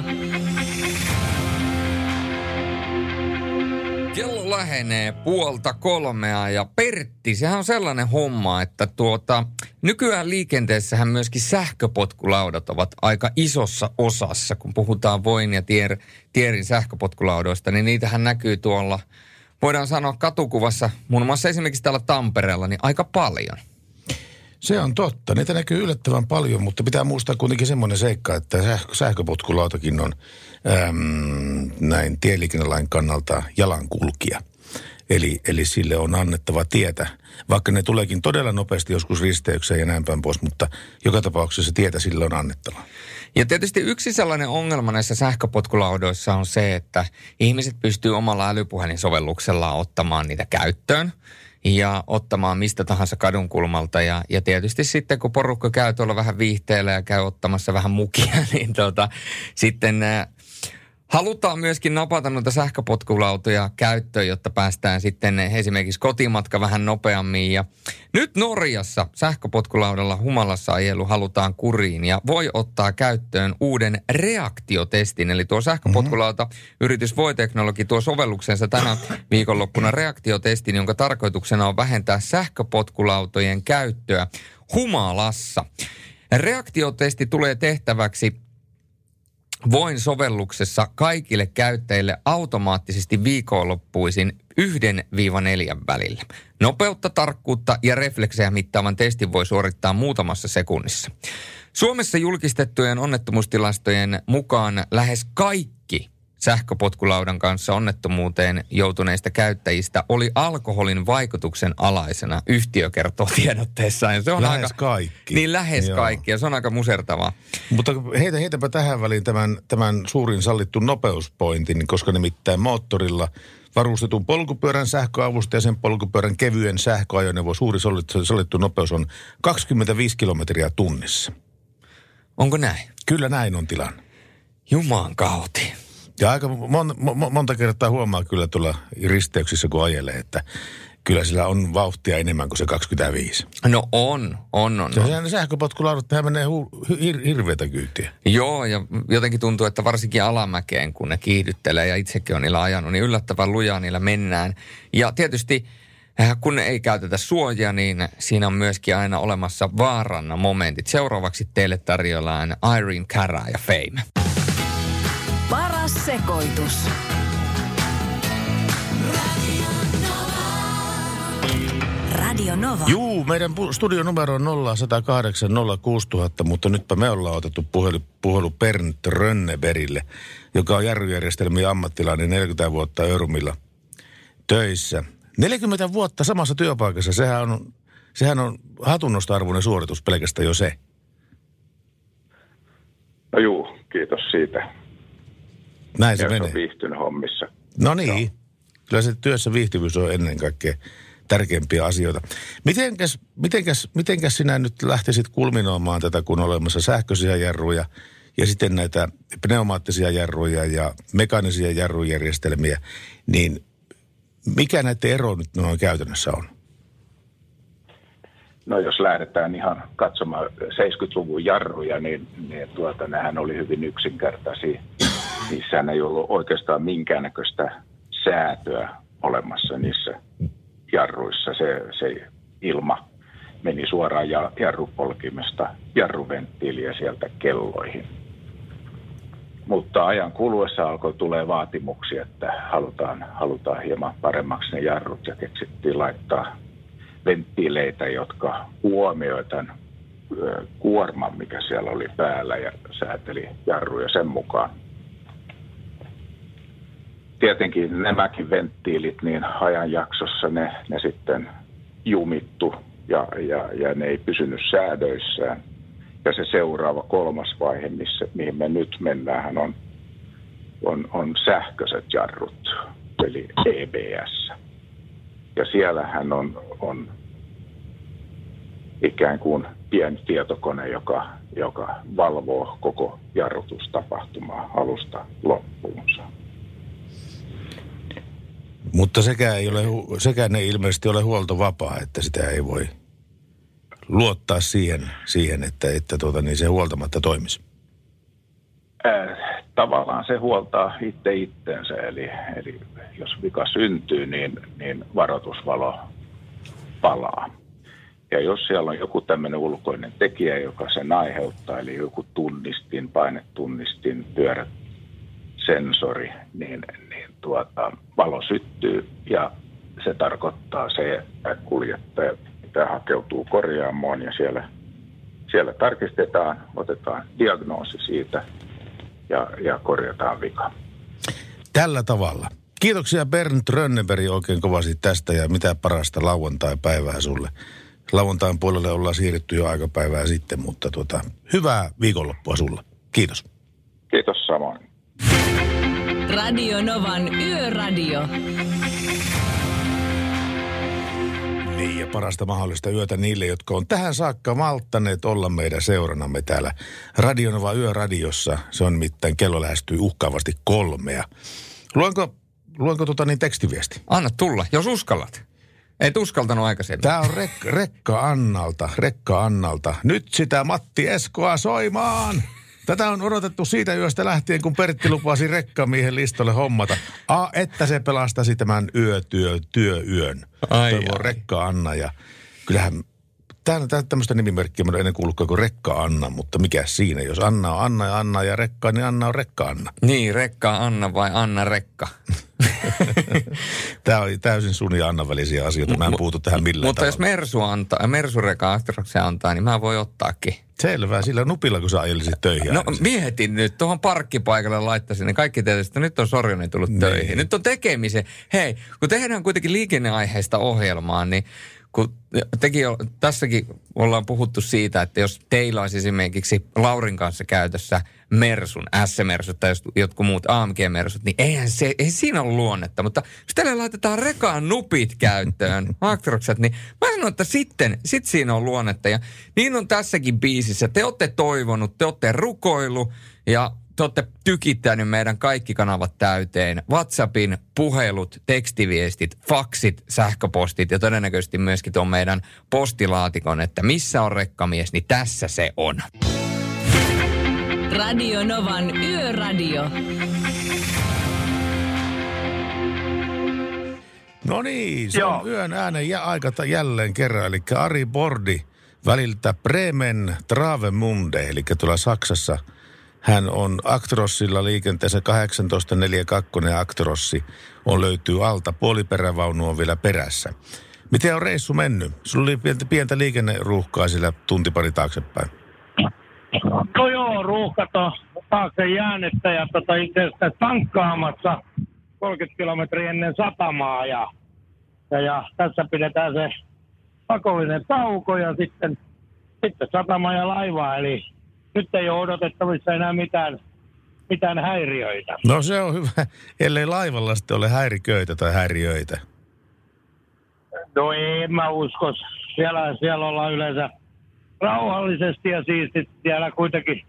Kello lähenee puolta kolmea ja Pertti, sehän on sellainen homma, että tuota, nykyään liikenteessähän myöskin sähköpotkulaudat ovat aika isossa osassa. Kun puhutaan Voin ja Tier, Tierin sähköpotkulaudoista, niin niitähän näkyy tuolla, voidaan sanoa katukuvassa, muun muassa esimerkiksi täällä Tampereella, niin aika paljon.
Se on totta. Niitä näkyy yllättävän paljon, mutta pitää muistaa kuitenkin semmoinen seikka, että sähkö, sähköpotkulautakin on äm, näin tieliikennelain kannalta jalankulkija. Eli, eli sille on annettava tietä, vaikka ne tuleekin todella nopeasti joskus risteykseen ja näin päin pois, mutta joka tapauksessa tietä sille on annettava.
Ja tietysti yksi sellainen ongelma näissä sähköpotkulaudoissa on se, että ihmiset pystyy omalla älypuhelinsovelluksella ottamaan niitä käyttöön ja ottamaan mistä tahansa kadunkulmalta. Ja, ja tietysti sitten, kun porukka käy tuolla vähän viihteellä ja käy ottamassa vähän mukia, niin tota, sitten äh, Halutaan myöskin napata noita sähköpotkulautoja käyttöön, jotta päästään sitten esimerkiksi kotimatka vähän nopeammin. Ja nyt Norjassa sähköpotkulaudalla humalassa ajelu halutaan kuriin ja voi ottaa käyttöön uuden reaktiotestin. Eli tuo sähköpotkulauta, yritys Voiteknologi tuo sovelluksensa tänä viikonloppuna reaktiotestin, jonka tarkoituksena on vähentää sähköpotkulautojen käyttöä humalassa. Reaktiotesti tulee tehtäväksi Voin sovelluksessa kaikille käyttäjille automaattisesti viikonloppuisin 1-4 välillä. Nopeutta, tarkkuutta ja refleksejä mittaavan testin voi suorittaa muutamassa sekunnissa. Suomessa julkistettujen onnettomuustilastojen mukaan lähes kaikki sähköpotkulaudan kanssa onnettomuuteen joutuneista käyttäjistä oli alkoholin vaikutuksen alaisena, yhtiö kertoo tiedotteessaan. Se on
Lähes
aika,
kaikki.
Niin lähes
Joo.
kaikki ja se on aika musertavaa.
Mutta heitä, heitäpä tähän väliin tämän, tämän suurin sallittu nopeuspointin, koska nimittäin moottorilla varustetun polkupyörän sähköavusta ja sen polkupyörän kevyen sähköajoneuvo suuri sallittu, sallittu nopeus on 25 kilometriä tunnissa.
Onko näin?
Kyllä näin on tilanne.
Jumaan kauti.
Ja aika mon, mon, monta kertaa huomaa kyllä tuolla risteyksissä, kun ajelee, että kyllä sillä on vauhtia enemmän kuin se 25.
No on, on, on.
Se
on.
sehän ne sähköpotkulaudat, tähän menee hu, hir, hirveätä kyytiä.
Joo, ja jotenkin tuntuu, että varsinkin alamäkeen, kun ne kiihdyttelee ja itsekin on niillä ajanut, niin yllättävän lujaa niillä mennään. Ja tietysti äh, kun ei käytetä suojia, niin siinä on myöskin aina olemassa vaaranna momentit. Seuraavaksi teille tarjoillaan Irene Cara ja Fame.
Sekoitus. Radio Nova.
Juu, meidän studionumero on 0108 06000, mutta nytpä me ollaan otettu puhelu, puhelu Bernd Rönneberille, joka on jarrujärjestelmien ammattilainen 40 vuotta Örmillä töissä. 40 vuotta samassa työpaikassa, sehän on, sehän on hatunnosta-arvoinen suoritus pelkästään jo se.
No juu, kiitos siitä.
Näin se menee.
on viihtynyt hommissa.
No niin. Kyllä se työssä viihtyvyys on ennen kaikkea tärkeimpiä asioita. Mitenkäs, mitenkäs, mitenkäs sinä nyt lähtisit kulminoimaan tätä, kun on olemassa sähköisiä jarruja ja sitten näitä pneumaattisia jarruja ja mekaanisia jarrujärjestelmiä, niin mikä näiden ero nyt noin käytännössä on?
No jos lähdetään ihan katsomaan 70-luvun jarruja, niin, niin tuota, nehän oli hyvin yksinkertaisia. Niissähän ei ollut oikeastaan minkäännäköistä säätöä olemassa niissä jarruissa. Se, se ilma meni suoraan ja, jarrupolkimesta jarruventtiiliä sieltä kelloihin. Mutta ajan kuluessa alkoi tulee vaatimuksia, että halutaan, halutaan hieman paremmaksi ne jarrut ja keksittiin laittaa venttiileitä, jotka huomioivat tämän kuorman, mikä siellä oli päällä ja sääteli jarruja sen mukaan. Tietenkin nämäkin venttiilit, niin ajanjaksossa ne, ne sitten jumittu ja, ja, ja ne ei pysynyt säädöissään. Ja se seuraava kolmas vaihe, missä, mihin me nyt mennään, on, on, on sähköiset jarrut, eli EBS. Ja siellähän on, on ikään kuin pieni tietokone, joka, joka valvoo koko jarrutustapahtumaa alusta loppuunsa.
Mutta sekään, ei ole, sekään ei ilmeisesti ole huoltovapaa, että sitä ei voi luottaa siihen, siihen että, että tuota, niin se huoltamatta toimisi.
Ää, tavallaan se huoltaa itse itteensä, eli, eli jos vika syntyy, niin, niin varoitusvalo palaa. Ja jos siellä on joku tämmöinen ulkoinen tekijä, joka sen aiheuttaa, eli joku tunnistin, painetunnistin, pyörät, sensori, niin tuota, valo syttyy ja se tarkoittaa se, että kuljettaja pitää hakeutuu korjaamoon ja siellä, siellä tarkistetaan, otetaan diagnoosi siitä ja, ja korjataan vika.
Tällä tavalla. Kiitoksia Bernd Rönnenberg oikein kovasti tästä ja mitä parasta lauantai-päivää sulle. Lauantain puolelle ollaan siirretty jo aika päivää sitten, mutta tuota, hyvää viikonloppua sulle. Kiitos.
Kiitos samoin.
Radio Novan Yöradio.
Niin ja parasta mahdollista yötä niille, jotka on tähän saakka malttaneet olla meidän seuranamme täällä Radionova Yöradiossa. Se on nimittäin kello lähestyy uhkaavasti kolmea. Luenko, luenko tota niin tekstiviesti?
Anna tulla, jos uskallat. Et uskaltanut aikaisemmin.
Tämä on Rek- Rekka Annalta, Rekka Annalta. Nyt sitä Matti Eskoa soimaan! Tätä on odotettu siitä yöstä lähtien, kun Pertti lupasi rekkamiehen listalle hommata. A, että se pelastaisi tämän yötyö, työyön.
Ai,
Toivoo
ai.
Rekka Anna ja kyllähän Tämä, tämä, tämmöistä nimimerkkiä mä en ennen kuullutkaan kuin Rekka Anna, mutta mikä siinä? Jos Anna on Anna ja Anna ja Rekka, niin Anna on Rekka Anna.
Niin, Rekka Anna vai Anna Rekka?
Tämä on täysin sun ja Annan välisiä asioita. Mä en puutu tähän millään
Mutta jos
tavalla.
Mersu antaa, Mersu Reka Astroksen antaa, niin mä voin ottaakin.
Selvä, sillä nupilla kun sä ajelisit töihin.
No mietin nyt, tuohon parkkipaikalle laittaisin, niin kaikki tietysti, että nyt on Sorjonen tullut
Niin.
töihin. Nyt on tekemisen. Hei, kun tehdään kuitenkin liikenneaiheista ohjelmaa, niin kun tekin jo, tässäkin ollaan puhuttu siitä, että jos teillä olisi esimerkiksi Laurin kanssa käytössä Mersun, S-Mersut tai jotkut muut AMG-Mersut, niin eihän se, ei siinä ole luonnetta. Mutta jos teille laitetaan rekaan nupit käyttöön, Actrokset, niin mä sanon, että sitten, sit siinä on luonnetta. Ja niin on tässäkin biisissä. Te olette toivonut, te olette rukoillut ja te olette tykittänyt meidän kaikki kanavat täyteen. WhatsAppin puhelut, tekstiviestit, faksit, sähköpostit ja todennäköisesti myöskin tuon meidän postilaatikon, että missä on rekkamies, niin tässä se on.
Radio Novan Yöradio.
No niin, se on yön äänen ja aika ta- jälleen kerran. Eli Ari Bordi väliltä Bremen Travemünde, eli tuolla Saksassa. Hän on Actrossilla liikenteessä 1842 ja Actrossi on löytyy alta. Puoliperävaunu on vielä perässä. Miten on reissu mennyt? Sulla oli pientä, pientä liikenneruuhkaa sillä tunti pari taaksepäin.
No joo, ruuhkat on taakse jäänyttä ja tota, itse asiassa tankkaamassa 30 kilometriä ennen satamaa ja, ja, ja tässä pidetään se
pakollinen tauko ja sitten, sitten satama ja laiva. Eli nyt ei ole odotettavissa enää mitään, mitään häiriöitä.
No se on hyvä, ellei laivalla sitten ole häiriköitä tai häiriöitä.
No en mä usko. Siellä, siellä ollaan yleensä rauhallisesti ja siisti. Siellä kuitenkin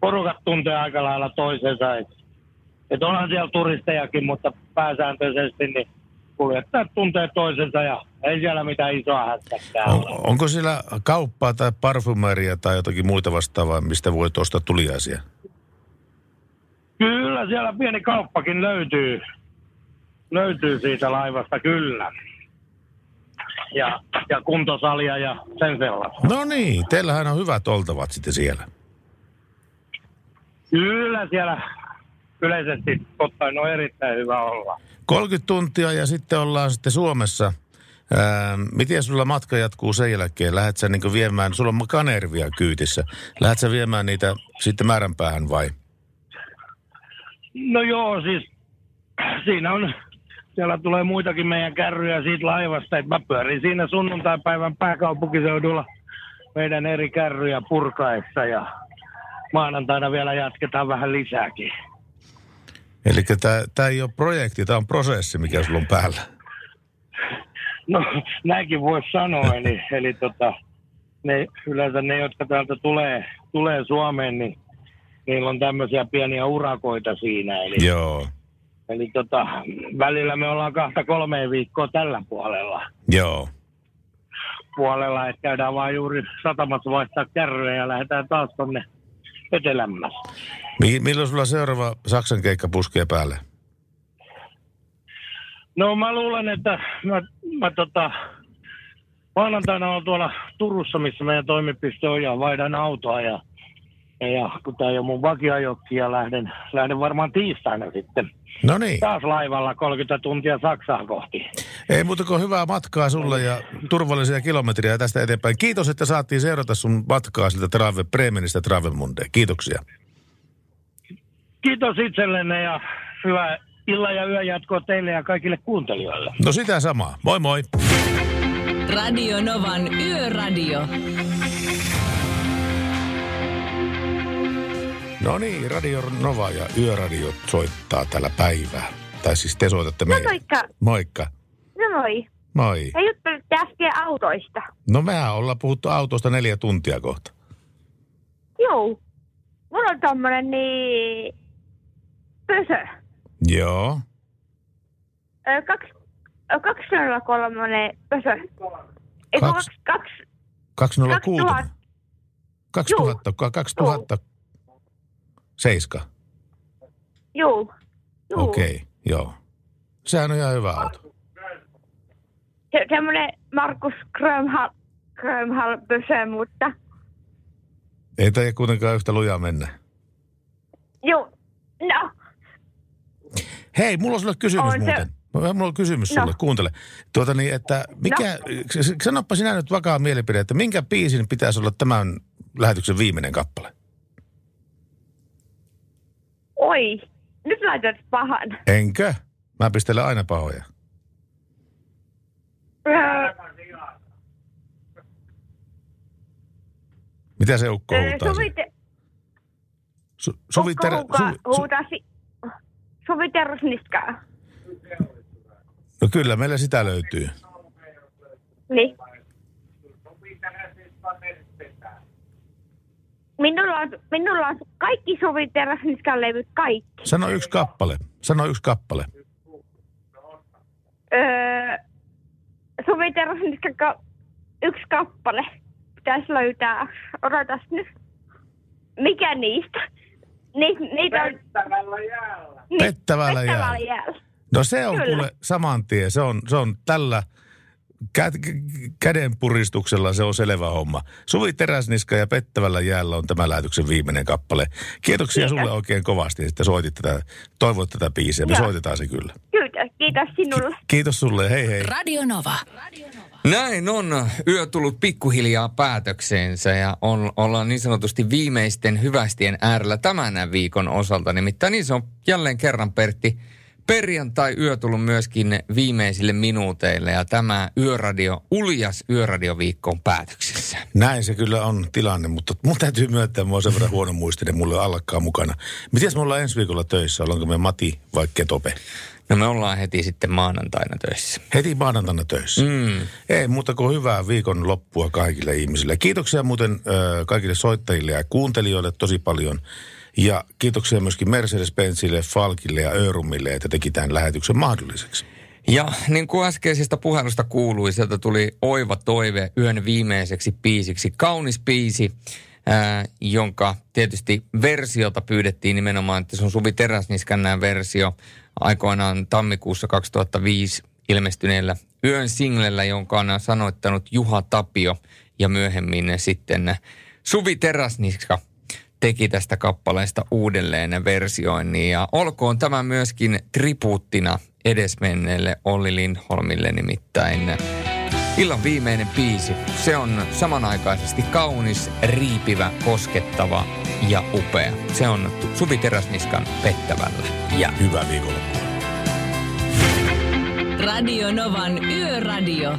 porukat tuntee aika lailla toisensa. Et, et onhan siellä turistejakin, mutta pääsääntöisesti niin kuljettajat tuntee toisensa ja ei siellä mitään isoa hässäkkää
On, onko siellä kauppaa tai parfumeria tai jotakin muita vastaavaa, mistä voit ostaa tuliaisia?
Kyllä siellä pieni kauppakin löytyy. Löytyy siitä laivasta, kyllä. Ja, ja kuntosalia ja sen sellaista.
No niin, teillähän on hyvät oltavat sitten siellä.
Kyllä siellä yleisesti ottaen on erittäin hyvä olla.
30 tuntia ja sitten ollaan sitten Suomessa. Ää, miten sulla matka jatkuu sen jälkeen? Lähdet sä niin viemään, sulla on kanervia kyytissä. Lähdet sä viemään niitä sitten määränpäähän vai?
No joo, siis siinä on, siellä tulee muitakin meidän kärryjä siitä laivasta, että mä pyörin siinä sunnuntaipäivän pääkaupunkiseudulla meidän eri kärryjä purkaessa ja maanantaina vielä jatketaan vähän lisääkin.
Eli tämä ei ole projekti, tämä on prosessi, mikä sulla on päällä.
No näinkin voisi sanoa, eli, eli tota, ne, yleensä ne, jotka täältä tulee, tulee Suomeen, niin niillä on tämmöisiä pieniä urakoita siinä. Eli,
Joo,
eli tota, välillä me ollaan kahta kolmeen viikkoa tällä puolella.
joo.
puolella, että käydään vaan juuri satamassa vaihtaa kärryjä ja lähdetään taas tonne etelämmässä.
Mi- milloin sulla seuraava Saksan keikka puskee päälle?
No mä luulen, että mä, mä tota, maanantaina on tuolla Turussa, missä meidän toimipiste on ja vaihdan autoa ja, ja kun ei ole mun vakiajokki ja lähden, lähden varmaan tiistaina sitten
No niin.
taas laivalla 30 tuntia Saksaa kohti.
Ei muuta kuin hyvää matkaa sulle ja turvallisia kilometriä tästä eteenpäin. Kiitos, että saatiin seurata sun matkaa siltä Trave, Bremenistä Travelmunde. Kiitoksia.
Kiitos itsellenne ja hyvää illan ja yön jatkoa teille ja kaikille kuuntelijoille.
No sitä samaa. Moi moi.
Radio Novan Yöradio.
No niin, Radio Nova ja Yöradio soittaa tällä päivää. Tai siis te soitatte
No
meille.
moikka.
Moikka.
No moi.
Moi.
Sä juttelit äsken autoista.
No mehän ollaan puhuttu autosta neljä tuntia kohta.
Joo. Mulla on tommonen niin... Pösö.
Joo.
Ö, Kaksi... ö, 203 pösö. Eikö
Kaksi-
kaksi... kaksi
206.
2000.
2000, 2000. Seiska.
Juu. Juu.
Okei, okay, joo. Sehän on ihan hyvä auto.
Se, semmonen Markus Grönhall, Grönhall pösö, mutta...
Ei tämä kuitenkaan yhtä lujaa mennä.
Juu. No.
Hei, mulla on sulle kysymys
On se-
muuten. Mulla on kysymys
No.
sulle, kuuntele. Tuota niin, että mikä, no. sanoppa sinä nyt vakaa mielipide, että minkä biisin pitäisi olla tämän lähetyksen viimeinen kappale?
Oi. Nyt laitat pahan.
Enkö? Mä pistelen aina pahoja.
Öö,
Mitä se ukko huutaa? siellä?
Suvi, te,
Su, suvi,
Ukko
su,
huutaa si- Suvi Terrasniskaa.
no kyllä, meillä sitä löytyy.
Niin. Minulla on, minulla on kaikki Suvi Terrasniskan levyt, kaikki.
Sano yksi kappale. Sano yksi kappale.
Öö, Suvi Terrasniskan ka- yksi kappale. Pitäisi löytää. Odotas nyt. Mikä niistä? Ni, niitä on...
Pettävällä jäällä.
Niin,
Pettävällä jäällä.
Pettävällä jäällä.
No se on
Kyllä.
kuule saman tien. Se on, se on tällä kä- kä- käden puristuksella se on selvä homma. Suvi Teräsniska ja Pettävällä jäällä on tämä lähetyksen viimeinen kappale. Kiitoksia
Kiitos.
sulle oikein kovasti, että soitit tätä, toivot tätä biisiä. Me
Joo.
soitetaan se kyllä.
Kiitos, kiitos sinulle.
Kiitos sulle, hei hei.
Radio Nova.
Näin on yö tullut pikkuhiljaa päätökseensä ja on, ollaan niin sanotusti viimeisten hyvästien äärellä tämän viikon osalta. Nimittäin niin se on jälleen kerran Pertti perjantai-yö tullut myöskin viimeisille minuuteille ja tämä yöradio, uljas yöradioviikko on päätöksessä.
Näin se kyllä on tilanne, mutta mun täytyy myöntää, että mä oon sen verran huono muistinen, mulla on allakkaan mukana. Miten me ollaan ensi viikolla töissä? Ollaanko me Mati vai Ketope?
No me ollaan heti sitten maanantaina töissä.
Heti maanantaina töissä?
Mm.
Ei muuta kuin hyvää viikon loppua kaikille ihmisille. Kiitoksia muuten äh, kaikille soittajille ja kuuntelijoille tosi paljon. Ja kiitoksia myöskin Mercedes-Benzille, Falkille ja Örumille, että teki tämän lähetyksen mahdolliseksi.
Ja niin kuin äskeisestä puhelusta kuului, sieltä tuli oiva toive yön viimeiseksi biisiksi. Kaunis biisi, ää, jonka tietysti versiota pyydettiin nimenomaan, että se on Suvi Teräsniskän nämä versio aikoinaan tammikuussa 2005 ilmestyneellä yön singlellä, jonka on sanoittanut Juha Tapio ja myöhemmin sitten Suvi Teräsniska teki tästä kappaleesta uudelleen versioinnin. Ja olkoon tämä myöskin tribuuttina edesmenneelle Olli Lindholmille nimittäin. Illan viimeinen biisi. Se on samanaikaisesti kaunis, riipivä, koskettava ja upea. Se on Suvi Teräsniskan pettävällä. Ja
hyvää viikonloppua.
Radio Novan Yöradio.